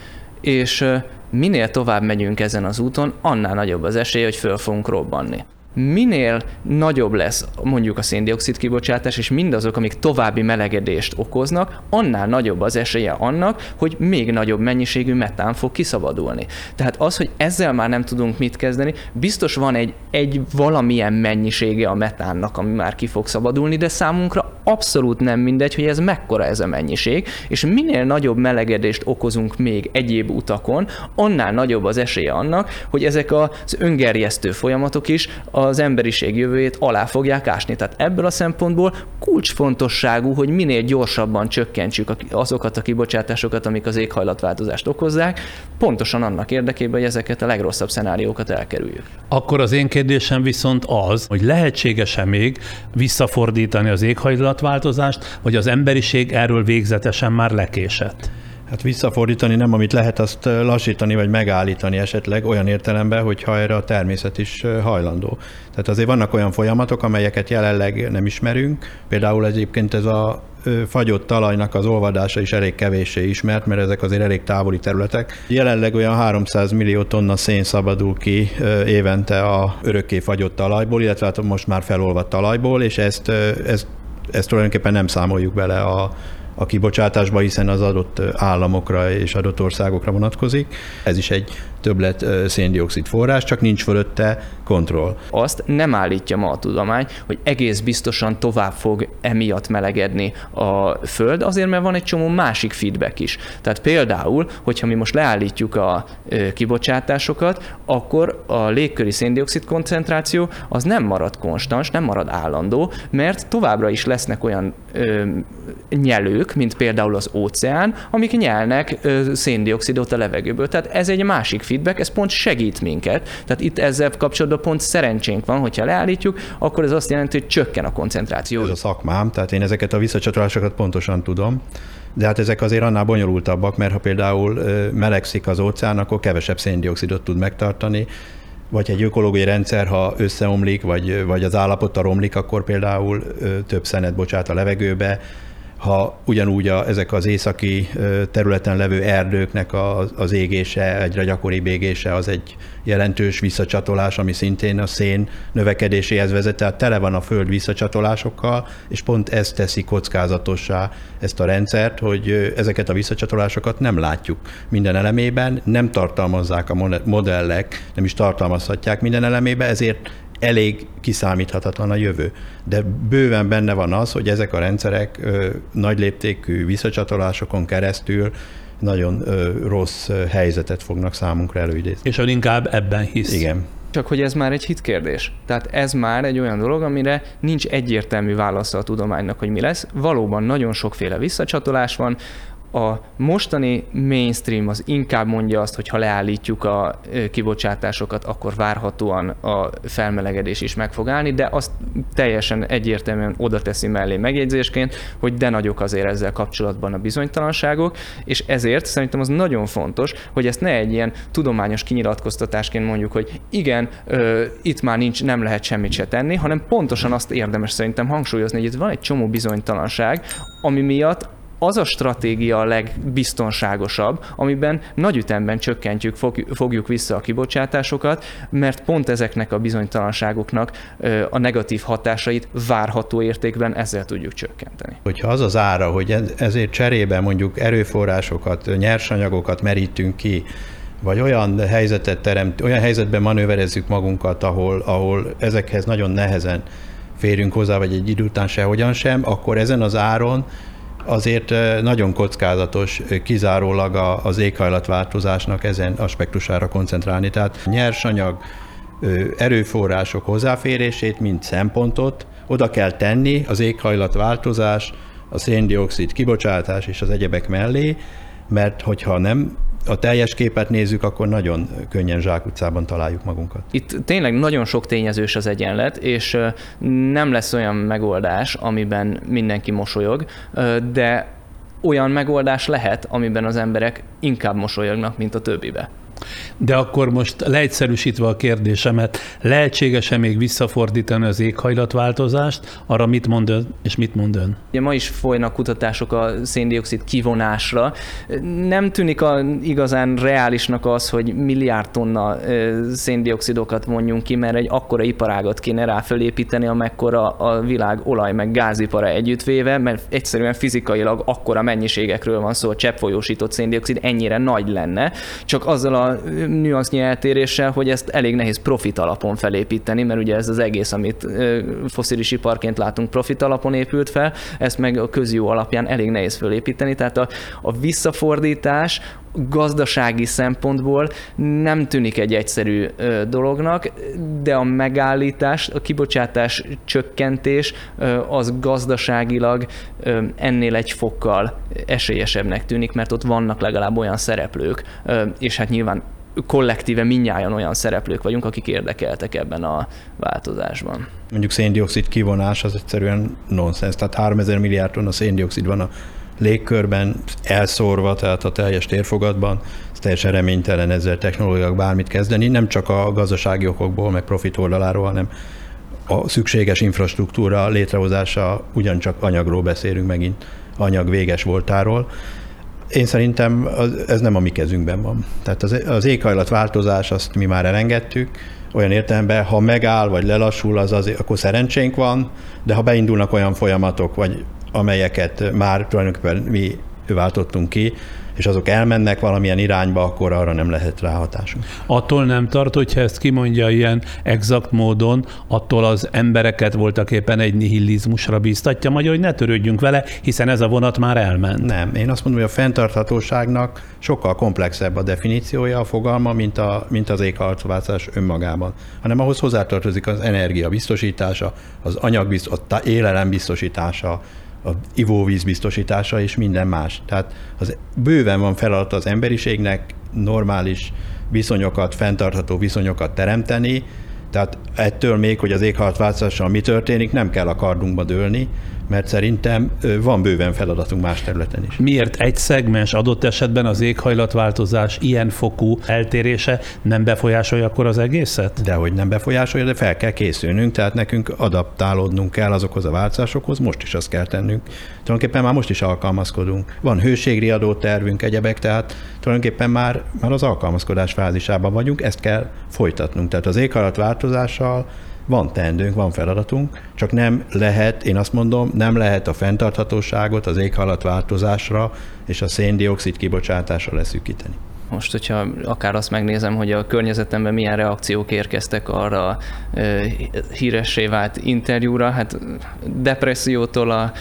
és minél tovább megyünk ezen az úton, annál nagyobb az esély, hogy föl fogunk robbanni. Minél nagyobb lesz mondjuk a széndiokszid kibocsátás, és mindazok, amik további melegedést okoznak, annál nagyobb az esélye annak, hogy még nagyobb mennyiségű metán fog kiszabadulni. Tehát az, hogy ezzel már nem tudunk mit kezdeni, biztos van egy, egy valamilyen mennyisége a metánnak, ami már ki fog szabadulni, de számunkra abszolút nem mindegy, hogy ez mekkora ez a mennyiség, és minél nagyobb melegedést okozunk még egyéb utakon, annál nagyobb az esélye annak, hogy ezek az öngerjesztő folyamatok is az emberiség jövőjét alá fogják ásni. Tehát ebből a szempontból kulcsfontosságú, hogy minél gyorsabban csökkentsük azokat a kibocsátásokat, amik az éghajlatváltozást okozzák, pontosan annak érdekében, hogy ezeket a legrosszabb szenáriókat elkerüljük. Akkor az én kérdésem viszont az, hogy lehetséges-e még visszafordítani az éghajlatváltozást, vagy az emberiség erről végzetesen már lekésett? Hát visszafordítani nem, amit lehet, azt lassítani vagy megállítani esetleg olyan értelemben, hogyha erre a természet is hajlandó. Tehát azért vannak olyan folyamatok, amelyeket jelenleg nem ismerünk. Például egyébként ez a fagyott talajnak az olvadása is elég kevéssé ismert, mert ezek azért elég távoli területek. Jelenleg olyan 300 millió tonna szén szabadul ki évente a örökké fagyott talajból, illetve hát most már felolvadt talajból, és ezt, ezt, ezt tulajdonképpen nem számoljuk bele a, a kibocsátásba, hiszen az adott államokra és adott országokra vonatkozik. Ez is egy többlet széndiokszid forrás, csak nincs fölötte kontroll. Azt nem állítja ma a tudomány, hogy egész biztosan tovább fog emiatt melegedni a Föld, azért mert van egy csomó másik feedback is. Tehát például, hogyha mi most leállítjuk a kibocsátásokat, akkor a légköri széndiokszid koncentráció az nem marad konstans, nem marad állandó, mert továbbra is lesznek olyan ö, nyelők, mint például az óceán, amik nyelnek ö, széndiokszidot a levegőből. Tehát ez egy másik feedback, ez pont segít minket. Tehát itt ezzel kapcsolatban pont szerencsénk van, hogyha leállítjuk, akkor ez azt jelenti, hogy csökken a koncentráció. Ez a szakmám, tehát én ezeket a visszacsatolásokat pontosan tudom. De hát ezek azért annál bonyolultabbak, mert ha például melegszik az óceán, akkor kevesebb széndiokszidot tud megtartani, vagy egy ökológiai rendszer, ha összeomlik, vagy, vagy az állapota romlik, akkor például több szenet bocsát a levegőbe, ha ugyanúgy a, ezek az északi területen levő erdőknek az, az égése, egyre gyakoribb égése, az egy jelentős visszacsatolás, ami szintén a szén növekedéséhez vezet, tehát tele van a föld visszacsatolásokkal, és pont ez teszi kockázatossá ezt a rendszert, hogy ezeket a visszacsatolásokat nem látjuk minden elemében, nem tartalmazzák a modellek, nem is tartalmazhatják minden elemében, ezért elég kiszámíthatatlan a jövő. De bőven benne van az, hogy ezek a rendszerek nagy léptékű visszacsatolásokon keresztül nagyon rossz helyzetet fognak számunkra előidézni. És ön inkább ebben hisz. Igen. Csak hogy ez már egy hitkérdés. Tehát ez már egy olyan dolog, amire nincs egyértelmű válasza a tudománynak, hogy mi lesz. Valóban nagyon sokféle visszacsatolás van, a mostani mainstream az inkább mondja azt, hogy ha leállítjuk a kibocsátásokat, akkor várhatóan a felmelegedés is meg fog állni, de azt teljesen egyértelműen oda teszi mellé megjegyzésként, hogy de nagyok azért ezzel kapcsolatban a bizonytalanságok, és ezért szerintem az nagyon fontos, hogy ezt ne egy ilyen tudományos kinyilatkoztatásként mondjuk, hogy igen, ö, itt már nincs, nem lehet semmit se tenni, hanem pontosan azt érdemes szerintem hangsúlyozni, hogy itt van egy csomó bizonytalanság, ami miatt az a stratégia a legbiztonságosabb, amiben nagy ütemben csökkentjük, fogjuk vissza a kibocsátásokat, mert pont ezeknek a bizonytalanságoknak a negatív hatásait várható értékben ezzel tudjuk csökkenteni. Hogyha az az ára, hogy ezért cserébe mondjuk erőforrásokat, nyersanyagokat merítünk ki, vagy olyan helyzetet teremt, olyan helyzetben manőverezzük magunkat, ahol, ahol ezekhez nagyon nehezen férünk hozzá, vagy egy idő után sehogyan sem, akkor ezen az áron azért nagyon kockázatos kizárólag az éghajlatváltozásnak ezen aspektusára koncentrálni. Tehát nyersanyag, erőforrások hozzáférését, mint szempontot oda kell tenni az éghajlatváltozás, a széndiokszid kibocsátás és az egyebek mellé, mert hogyha nem a teljes képet nézzük, akkor nagyon könnyen zsákutcában találjuk magunkat. Itt tényleg nagyon sok tényezős az egyenlet, és nem lesz olyan megoldás, amiben mindenki mosolyog, de olyan megoldás lehet, amiben az emberek inkább mosolyognak, mint a többibe. De akkor most leegyszerűsítve a kérdésemet, lehetséges-e még visszafordítani az éghajlatváltozást? Arra mit mond ön, és mit mond ön? Ugye ma is folynak kutatások a széndiokszid kivonásra. Nem tűnik a, igazán reálisnak az, hogy milliárd tonna széndiokszidokat vonjunk ki, mert egy akkora iparágat kéne rá felépíteni, amekkora a világ olaj meg gázipara együttvéve, mert egyszerűen fizikailag akkora mennyiségekről van szó, a cseppfolyósított széndiokszid ennyire nagy lenne, csak azzal a nüansznyi eltéréssel, hogy ezt elég nehéz profit alapon felépíteni, mert ugye ez az egész, amit foszilis iparként látunk, profit alapon épült fel, ezt meg a közjó alapján elég nehéz felépíteni, tehát a, a visszafordítás gazdasági szempontból nem tűnik egy egyszerű dolognak, de a megállítás, a kibocsátás csökkentés az gazdaságilag ennél egy fokkal esélyesebbnek tűnik, mert ott vannak legalább olyan szereplők, és hát nyilván kollektíve minnyáján olyan szereplők vagyunk, akik érdekeltek ebben a változásban. Mondjuk széndiokszid kivonás az egyszerűen nonsens, tehát 3000 milliárd tonna széndiokszid van a légkörben elszórva, tehát a teljes térfogatban, ez teljesen reménytelen ezzel technológiák bármit kezdeni, nem csak a gazdasági okokból, meg profit oldaláról, hanem a szükséges infrastruktúra létrehozása, ugyancsak anyagról beszélünk megint, anyag véges voltáról. Én szerintem ez nem a mi kezünkben van. Tehát az, az éghajlatváltozás, azt mi már elengedtük, olyan értelemben, ha megáll vagy lelassul, az azért, akkor szerencsénk van, de ha beindulnak olyan folyamatok, vagy amelyeket már tulajdonképpen mi váltottunk ki, és azok elmennek valamilyen irányba, akkor arra nem lehet ráhatásunk. Attól nem tart, hogyha ezt kimondja ilyen exakt módon, attól az embereket voltak éppen egy nihilizmusra bíztatja, magyar, hogy ne törődjünk vele, hiszen ez a vonat már elment. Nem, én azt mondom, hogy a fenntarthatóságnak sokkal komplexebb a definíciója, a fogalma, mint, a, mint az éghajlatváltozás önmagában, hanem ahhoz hozzátartozik az energia biztosítása, az anyagbiztosítása, élelem biztosítása, a ivóvíz biztosítása és minden más. Tehát az bőven van feladat az emberiségnek normális viszonyokat, fenntartható viszonyokat teremteni, tehát ettől még, hogy az éghajlatváltozással mi történik, nem kell a kardunkba dőlni, mert szerintem van bőven feladatunk más területen is. Miért egy szegmens adott esetben az éghajlatváltozás ilyen fokú eltérése nem befolyásolja akkor az egészet? Dehogy nem befolyásolja, de fel kell készülnünk, tehát nekünk adaptálódnunk kell azokhoz a változásokhoz, most is azt kell tennünk. Tulajdonképpen már most is alkalmazkodunk. Van hőségriadó tervünk, egyebek, tehát tulajdonképpen már, már az alkalmazkodás fázisában vagyunk, ezt kell folytatnunk. Tehát az éghajlatváltozással van teendőnk, van feladatunk, csak nem lehet, én azt mondom, nem lehet a fenntarthatóságot az éghajlatváltozásra és a széndiokszid kibocsátásra leszűkíteni. Most, hogyha akár azt megnézem, hogy a környezetemben milyen reakciók érkeztek arra e, híressé vált interjúra, hát depressziótól a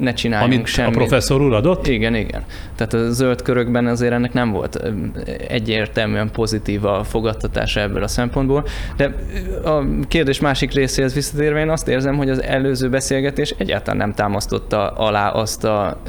ne csináljunk Amit semmit. a professzor úr adott? Igen, igen. Tehát a zöld körökben azért ennek nem volt egyértelműen pozitív a fogadtatása ebből a szempontból, de a kérdés másik részéhez visszatérve én azt érzem, hogy az előző beszélgetés egyáltalán nem támasztotta alá azt a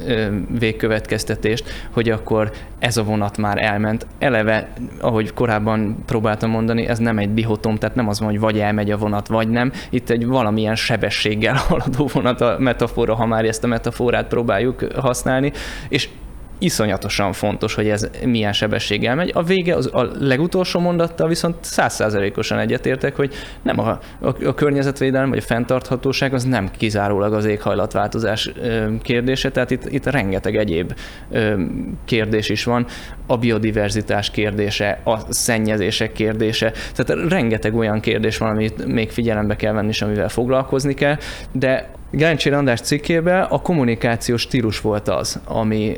végkövetkeztetést, hogy akkor ez a vonat már elment. Eleve, ahogy korábban próbáltam mondani, ez nem egy dihotom, tehát nem az van, hogy vagy elmegy a vonat, vagy nem. Itt egy valamilyen sebességgel haladó vonat a metafora, ha már ezt a metaforát próbáljuk használni, és iszonyatosan fontos, hogy ez milyen sebességgel megy. A vége, az, a legutolsó mondattal viszont százszázalékosan egyetértek, hogy nem a, a, a környezetvédelem vagy a fenntarthatóság az nem kizárólag az éghajlatváltozás kérdése, tehát itt, itt rengeteg egyéb kérdés is van, a biodiverzitás kérdése, a szennyezések kérdése, tehát rengeteg olyan kérdés van, amit még figyelembe kell venni, és amivel foglalkozni kell, de Gáncsér András cikkében a kommunikációs stílus volt az, ami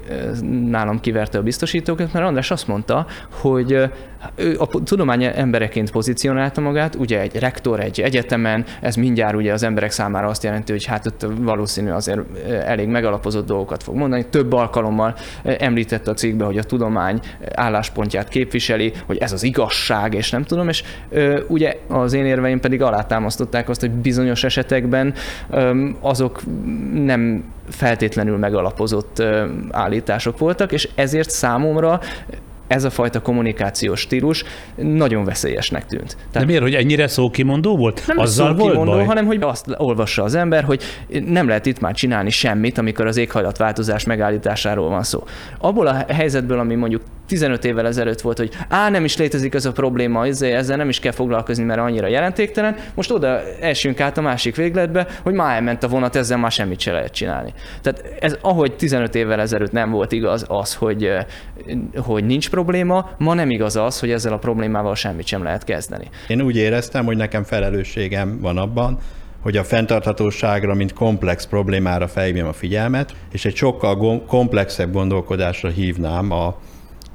nálam kiverte a biztosítókat, mert András azt mondta, hogy ő a tudomány embereként pozícionálta magát, ugye egy rektor egy egyetemen, ez mindjárt ugye az emberek számára azt jelenti, hogy hát ott valószínű azért elég megalapozott dolgokat fog mondani. Több alkalommal említette a cikkbe, hogy a tudomány álláspontját képviseli, hogy ez az igazság, és nem tudom, és ugye az én érveim pedig alátámasztották azt, hogy bizonyos esetekben azok nem feltétlenül megalapozott állítások voltak, és ezért számomra ez a fajta kommunikációs stílus nagyon veszélyesnek tűnt. Tehát De miért, hogy ennyire szókimondó volt? Nem Azzal szókimondó, volt baj? hanem hogy azt olvassa az ember, hogy nem lehet itt már csinálni semmit, amikor az éghajlatváltozás megállításáról van szó. Abból a helyzetből, ami mondjuk 15 évvel ezelőtt volt, hogy á, nem is létezik ez a probléma, ezzel nem is kell foglalkozni, mert annyira jelentéktelen. Most oda esünk át a másik végletbe, hogy már elment a vonat, ezzel már semmit se lehet csinálni. Tehát ez, ahogy 15 évvel ezelőtt nem volt igaz az, hogy, hogy nincs probléma, ma nem igaz az, hogy ezzel a problémával semmit sem lehet kezdeni. Én úgy éreztem, hogy nekem felelősségem van abban, hogy a fenntarthatóságra, mint komplex problémára felhívjam a figyelmet, és egy sokkal komplexebb gondolkodásra hívnám a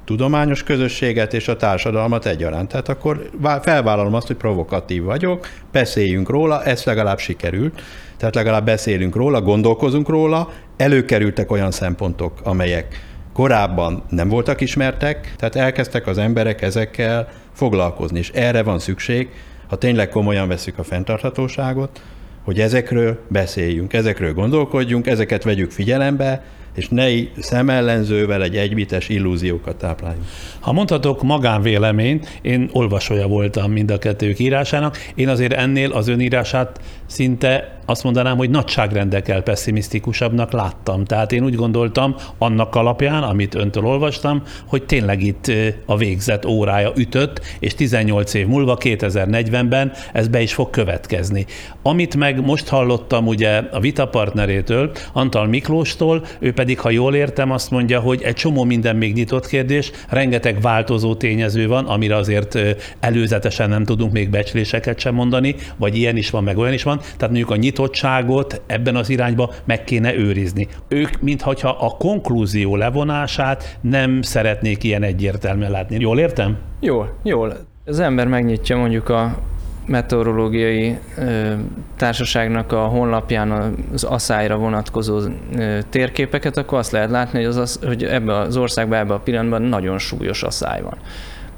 tudományos közösséget és a társadalmat egyaránt. Tehát akkor felvállalom azt, hogy provokatív vagyok, beszéljünk róla, ez legalább sikerült, tehát legalább beszélünk róla, gondolkozunk róla, előkerültek olyan szempontok, amelyek korábban nem voltak ismertek, tehát elkezdtek az emberek ezekkel foglalkozni, és erre van szükség, ha tényleg komolyan veszük a fenntarthatóságot, hogy ezekről beszéljünk, ezekről gondolkodjunk, ezeket vegyük figyelembe, és ne szemellenzővel egy egybites illúziókat tápláljunk. Ha mondhatok magánvéleményt, én olvasója voltam mind a kettők írásának, én azért ennél az önírását szinte azt mondanám, hogy nagyságrendekkel pessimisztikusabbnak láttam. Tehát én úgy gondoltam annak alapján, amit öntől olvastam, hogy tényleg itt a végzet órája ütött, és 18 év múlva, 2040-ben ez be is fog következni. Amit meg most hallottam ugye a vitapartnerétől, Antal Miklóstól, ő pedig, ha jól értem, azt mondja, hogy egy csomó minden még nyitott kérdés, rengeteg változó tényező van, amire azért előzetesen nem tudunk még becsléseket sem mondani, vagy ilyen is van, meg olyan is van. Tehát mondjuk a nyitottságot ebben az irányba meg kéne őrizni. Ők, mintha a konklúzió levonását nem szeretnék ilyen egyértelműen látni. Jól értem? Jól, jól. Az ember megnyitja mondjuk a meteorológiai ö, társaságnak a honlapján az asszályra vonatkozó ö, térképeket, akkor azt lehet látni, hogy, az, hogy ebbe az országban, ebbe a pillanatban nagyon súlyos asszály van.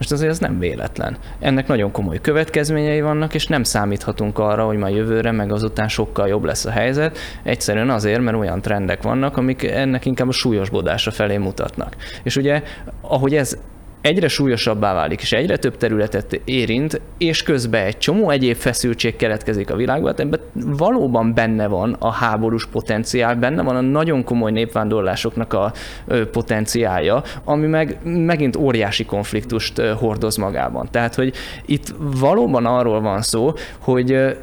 Most azért ez nem véletlen. Ennek nagyon komoly következményei vannak, és nem számíthatunk arra, hogy majd jövőre, meg azután sokkal jobb lesz a helyzet. Egyszerűen azért, mert olyan trendek vannak, amik ennek inkább a súlyosbodása felé mutatnak. És ugye, ahogy ez egyre súlyosabbá válik, és egyre több területet érint, és közben egy csomó egyéb feszültség keletkezik a világban, ebben valóban benne van a háborús potenciál, benne van a nagyon komoly népvándorlásoknak a potenciálja, ami meg megint óriási konfliktust hordoz magában. Tehát, hogy itt valóban arról van szó, hogy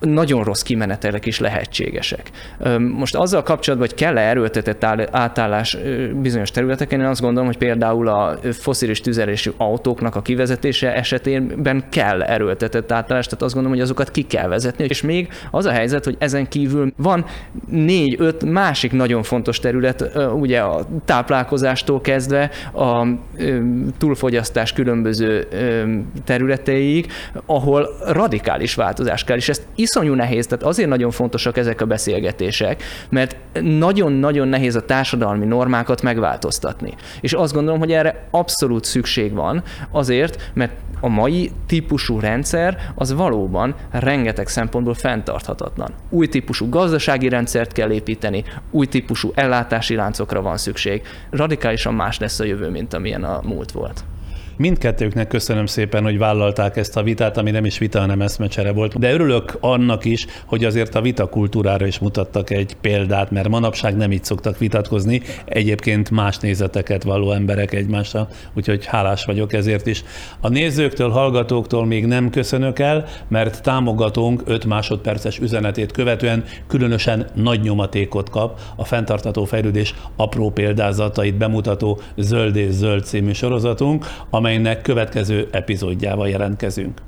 nagyon rossz kimenetelek is lehetségesek. Most azzal kapcsolatban, hogy kell-e erőltetett átállás bizonyos területeken, én azt gondolom, hogy például a foszilis tüzelésű autóknak a kivezetése esetében kell erőltetett átállás, tehát azt gondolom, hogy azokat ki kell vezetni. És még az a helyzet, hogy ezen kívül van négy-öt másik nagyon fontos terület, ugye a táplálkozástól kezdve a túlfogyasztás különböző területeig, ahol radikális változás kell, és ezt iszonyú nehéz, tehát azért nagyon fontosak ezek a beszélgetések, mert nagyon-nagyon nehéz a társadalmi normákat megváltoztatni. És azt gondolom, hogy erre abszolút szükség van, azért, mert a mai típusú rendszer az valóban rengeteg szempontból fenntarthatatlan. Új típusú gazdasági rendszert kell építeni, új típusú ellátási láncokra van szükség. Radikálisan más lesz a jövő, mint amilyen a múlt volt. Mindkettőknek köszönöm szépen, hogy vállalták ezt a vitát, ami nem is vita, hanem eszmecsere volt. De örülök annak is, hogy azért a vita kultúrára is mutattak egy példát, mert manapság nem így szoktak vitatkozni, egyébként más nézeteket való emberek egymással, úgyhogy hálás vagyok ezért is. A nézőktől, hallgatóktól még nem köszönök el, mert támogatónk 5 másodperces üzenetét követően különösen nagy nyomatékot kap a fenntartató fejlődés apró példázatait bemutató Zöld és Zöld című sorozatunk, amely amelynek következő epizódjával jelentkezünk.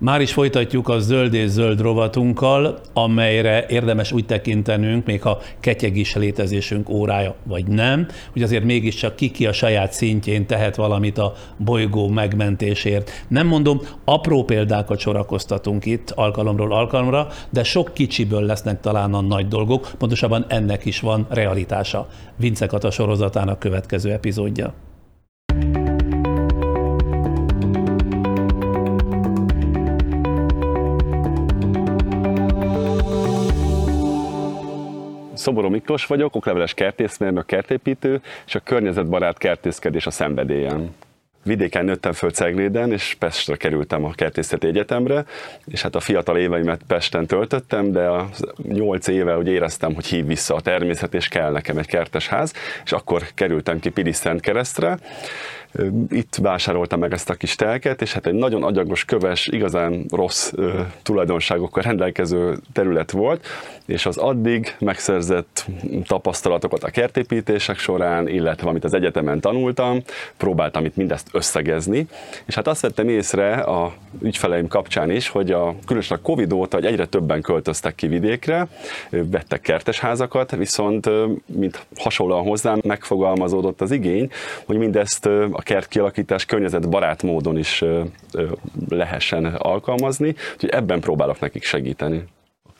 Már is folytatjuk a zöld és zöld rovatunkkal, amelyre érdemes úgy tekintenünk, még ha ketyeg is létezésünk órája, vagy nem, hogy azért mégiscsak ki-ki a saját szintjén tehet valamit a bolygó megmentésért. Nem mondom, apró példákat sorakoztatunk itt alkalomról alkalomra, de sok kicsiből lesznek talán a nagy dolgok, pontosabban ennek is van realitása. Vince Kata sorozatának következő epizódja. Szoboró Miklós vagyok, okleveles kertészmérnök, kertépítő, és a környezetbarát kertészkedés a szenvedélyem. vidéken nőttem föl Cegléden, és Pestre kerültem a kertészeti egyetemre, és hát a fiatal éveimet Pesten töltöttem, de a nyolc éve úgy éreztem, hogy hív vissza a természet, és kell nekem egy kertesház, és akkor kerültem ki Pilis keresztre, itt vásároltam meg ezt a kis telket, és hát egy nagyon agyagos, köves, igazán rossz tulajdonságokkal rendelkező terület volt, és az addig megszerzett tapasztalatokat a kertépítések során, illetve amit az egyetemen tanultam, próbáltam itt mindezt összegezni, és hát azt vettem észre a ügyfeleim kapcsán is, hogy a, különösen a Covid óta, hogy egyre többen költöztek ki vidékre, vettek kertesházakat, viszont mint hasonlóan hozzám megfogalmazódott az igény, hogy mindezt a kertkialakítás környezetbarát módon is lehessen alkalmazni, úgyhogy ebben próbálok nekik segíteni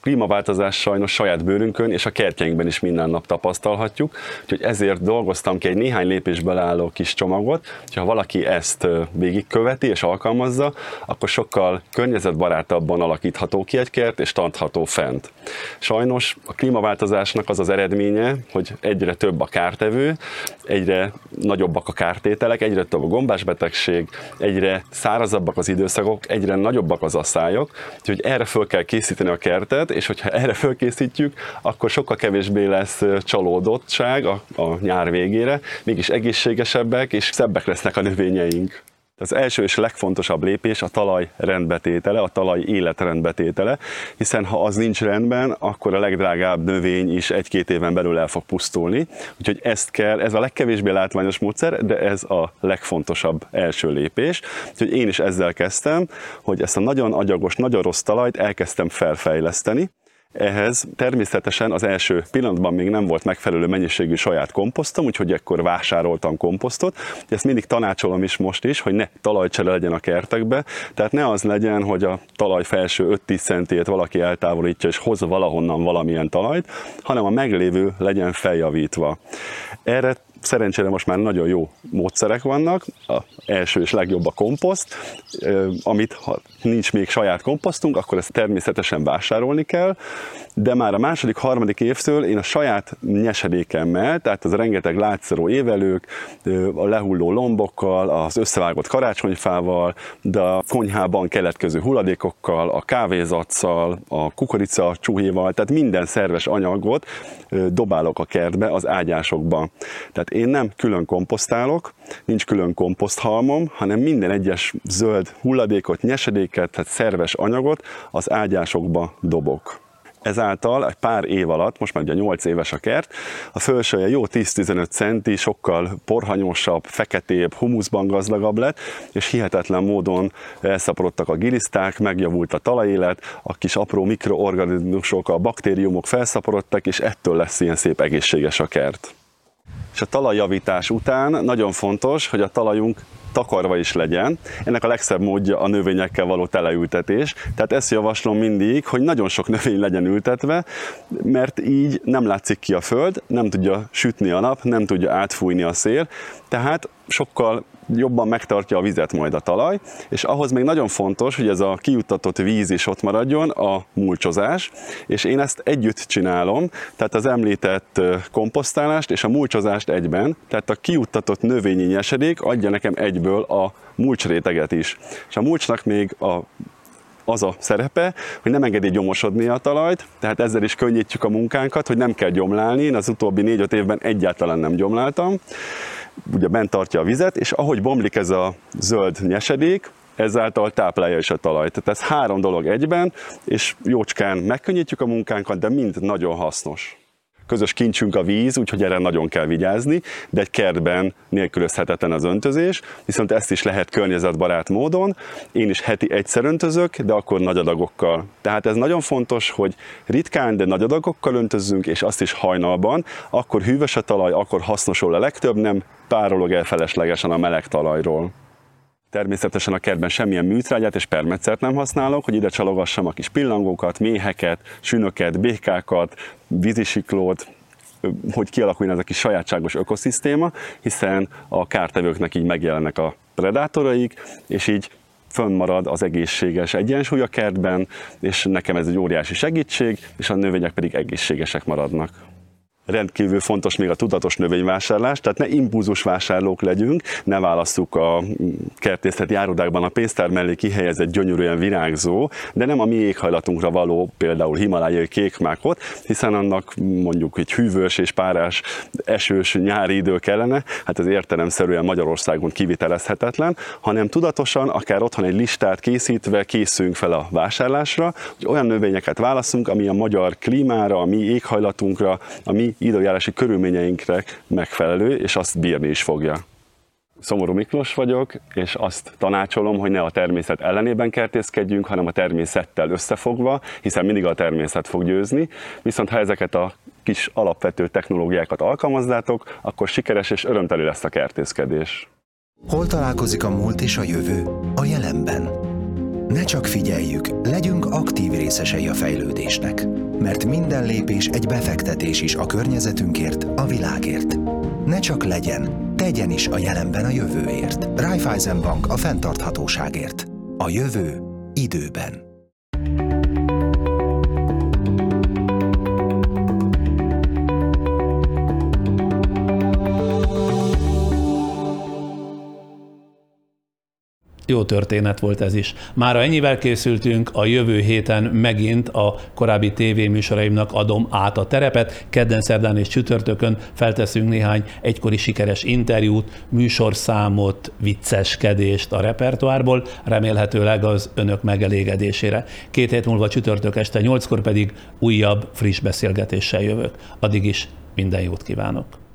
klímaváltozás sajnos saját bőrünkön és a kertjeinkben is minden nap tapasztalhatjuk, úgyhogy ezért dolgoztam ki egy néhány lépésből álló kis csomagot, hogyha valaki ezt végigköveti és alkalmazza, akkor sokkal környezetbarátabban alakítható ki egy kert és tartható fent. Sajnos a klímaváltozásnak az az eredménye, hogy egyre több a kártevő, egyre nagyobbak a kártételek, egyre több a gombásbetegség, egyre szárazabbak az időszakok, egyre nagyobbak az asszályok, úgyhogy erre föl kell készíteni a kertet, és hogyha erre fölkészítjük, akkor sokkal kevésbé lesz csalódottság a, a nyár végére, mégis egészségesebbek és szebbek lesznek a növényeink. Az első és legfontosabb lépés a talaj rendbetétele, a talaj életrendbetétele, hiszen ha az nincs rendben, akkor a legdrágább növény is egy-két éven belül el fog pusztulni. Úgyhogy ezt kell, ez a legkevésbé látványos módszer, de ez a legfontosabb első lépés. Úgyhogy én is ezzel kezdtem, hogy ezt a nagyon agyagos, nagyon rossz talajt elkezdtem felfejleszteni, ehhez természetesen az első pillanatban még nem volt megfelelő mennyiségű saját komposztom, úgyhogy ekkor vásároltam komposztot. Ezt mindig tanácsolom is most is, hogy ne talajcsere legyen a kertekbe, tehát ne az legyen, hogy a talaj felső 5-10 centét valaki eltávolítja és hoz valahonnan valamilyen talajt, hanem a meglévő legyen feljavítva. Erre Szerencsére most már nagyon jó módszerek vannak. A első és legjobb a komposzt, amit ha nincs még saját komposztunk, akkor ezt természetesen vásárolni kell, de már a második, harmadik évtől én a saját nyesedékemmel, tehát az rengeteg látszoró évelők, a lehulló lombokkal, az összevágott karácsonyfával, de a konyhában keletkező hulladékokkal, a kávézatszal, a kukorica csúhéval, tehát minden szerves anyagot dobálok a kertbe, az ágyásokba. Tehát én nem külön komposztálok, nincs külön komposzthalmom, hanem minden egyes zöld hulladékot, nyesedéket, tehát szerves anyagot az ágyásokba dobok. Ezáltal egy pár év alatt, most már ugye 8 éves a kert, a fölsője jó 10-15 centi, sokkal porhanyosabb, feketébb, humuszban gazdagabb lett, és hihetetlen módon elszaporodtak a giliszták, megjavult a talajélet, a kis apró mikroorganizmusok, a baktériumok felszaporodtak, és ettől lesz ilyen szép egészséges a kert. És a talajjavítás után nagyon fontos, hogy a talajunk takarva is legyen. Ennek a legszebb módja a növényekkel való teleültetés. Tehát ezt javaslom mindig, hogy nagyon sok növény legyen ültetve, mert így nem látszik ki a föld, nem tudja sütni a nap, nem tudja átfújni a szél, tehát sokkal jobban megtartja a vizet majd a talaj, és ahhoz még nagyon fontos, hogy ez a kijuttatott víz is ott maradjon, a mulcsozás, és én ezt együtt csinálom, tehát az említett komposztálást és a mulcsozást egyben, tehát a kijuttatott növényi nyesedék adja nekem egyből a mulcsréteget is. És a mulcsnak még a az a szerepe, hogy nem engedi gyomosodni a talajt, tehát ezzel is könnyítjük a munkánkat, hogy nem kell gyomlálni. Én az utóbbi négy-öt évben egyáltalán nem gyomláltam ugye bent tartja a vizet, és ahogy bomlik ez a zöld nyesedék, ezáltal táplálja is a talajt. Tehát ez három dolog egyben, és jócskán megkönnyítjük a munkánkat, de mind nagyon hasznos. Közös kincsünk a víz, úgyhogy erre nagyon kell vigyázni, de egy kertben nélkülözhetetlen az öntözés, viszont ezt is lehet környezetbarát módon. Én is heti egyszer öntözök, de akkor nagy adagokkal. Tehát ez nagyon fontos, hogy ritkán, de nagy adagokkal öntözzünk, és azt is hajnalban, akkor hűvös a talaj, akkor hasznosul a legtöbb, nem párolog el feleslegesen a meleg talajról. Természetesen a kertben semmilyen műtrágyát és permetszert nem használok, hogy ide csalogassam a kis pillangókat, méheket, sünöket, békákat, vízisiklót, hogy kialakuljon ez a kis sajátságos ökoszisztéma, hiszen a kártevőknek így megjelennek a predátoraik, és így fönnmarad az egészséges egyensúly a kertben, és nekem ez egy óriási segítség, és a növények pedig egészségesek maradnak. Rendkívül fontos még a tudatos növényvásárlás, tehát ne impulzus vásárlók legyünk, ne válasszuk a kertészeti járodákban a pénztár mellé kihelyezett gyönyörűen virágzó, de nem a mi éghajlatunkra való például himalájai kékmákot, hiszen annak mondjuk egy hűvös és párás esős nyári idő kellene, hát ez értelemszerűen Magyarországon kivitelezhetetlen, hanem tudatosan, akár otthon egy listát készítve készülünk fel a vásárlásra, hogy olyan növényeket válaszunk, ami a magyar klímára, a mi éghajlatunkra, a mi időjárási körülményeinkre megfelelő, és azt bírni is fogja. Szomorú Miklós vagyok, és azt tanácsolom, hogy ne a természet ellenében kertészkedjünk, hanem a természettel összefogva, hiszen mindig a természet fog győzni. Viszont ha ezeket a kis alapvető technológiákat alkalmazzátok, akkor sikeres és örömteli lesz a kertészkedés. Hol találkozik a múlt és a jövő? A jelenben. Ne csak figyeljük, legyünk aktív részesei a fejlődésnek, mert minden lépés egy befektetés is a környezetünkért, a világért. Ne csak legyen, tegyen is a jelenben a jövőért. Raiffeisen Bank a fenntarthatóságért. A jövő időben. Jó történet volt ez is. Már ennyivel készültünk, a jövő héten megint a korábbi tévéműsoraimnak adom át a terepet. Kedden, szerdán és csütörtökön felteszünk néhány egykori sikeres interjút, műsorszámot, vicceskedést a repertoárból, remélhetőleg az önök megelégedésére. Két hét múlva csütörtök este nyolckor pedig újabb, friss beszélgetéssel jövök. Addig is minden jót kívánok!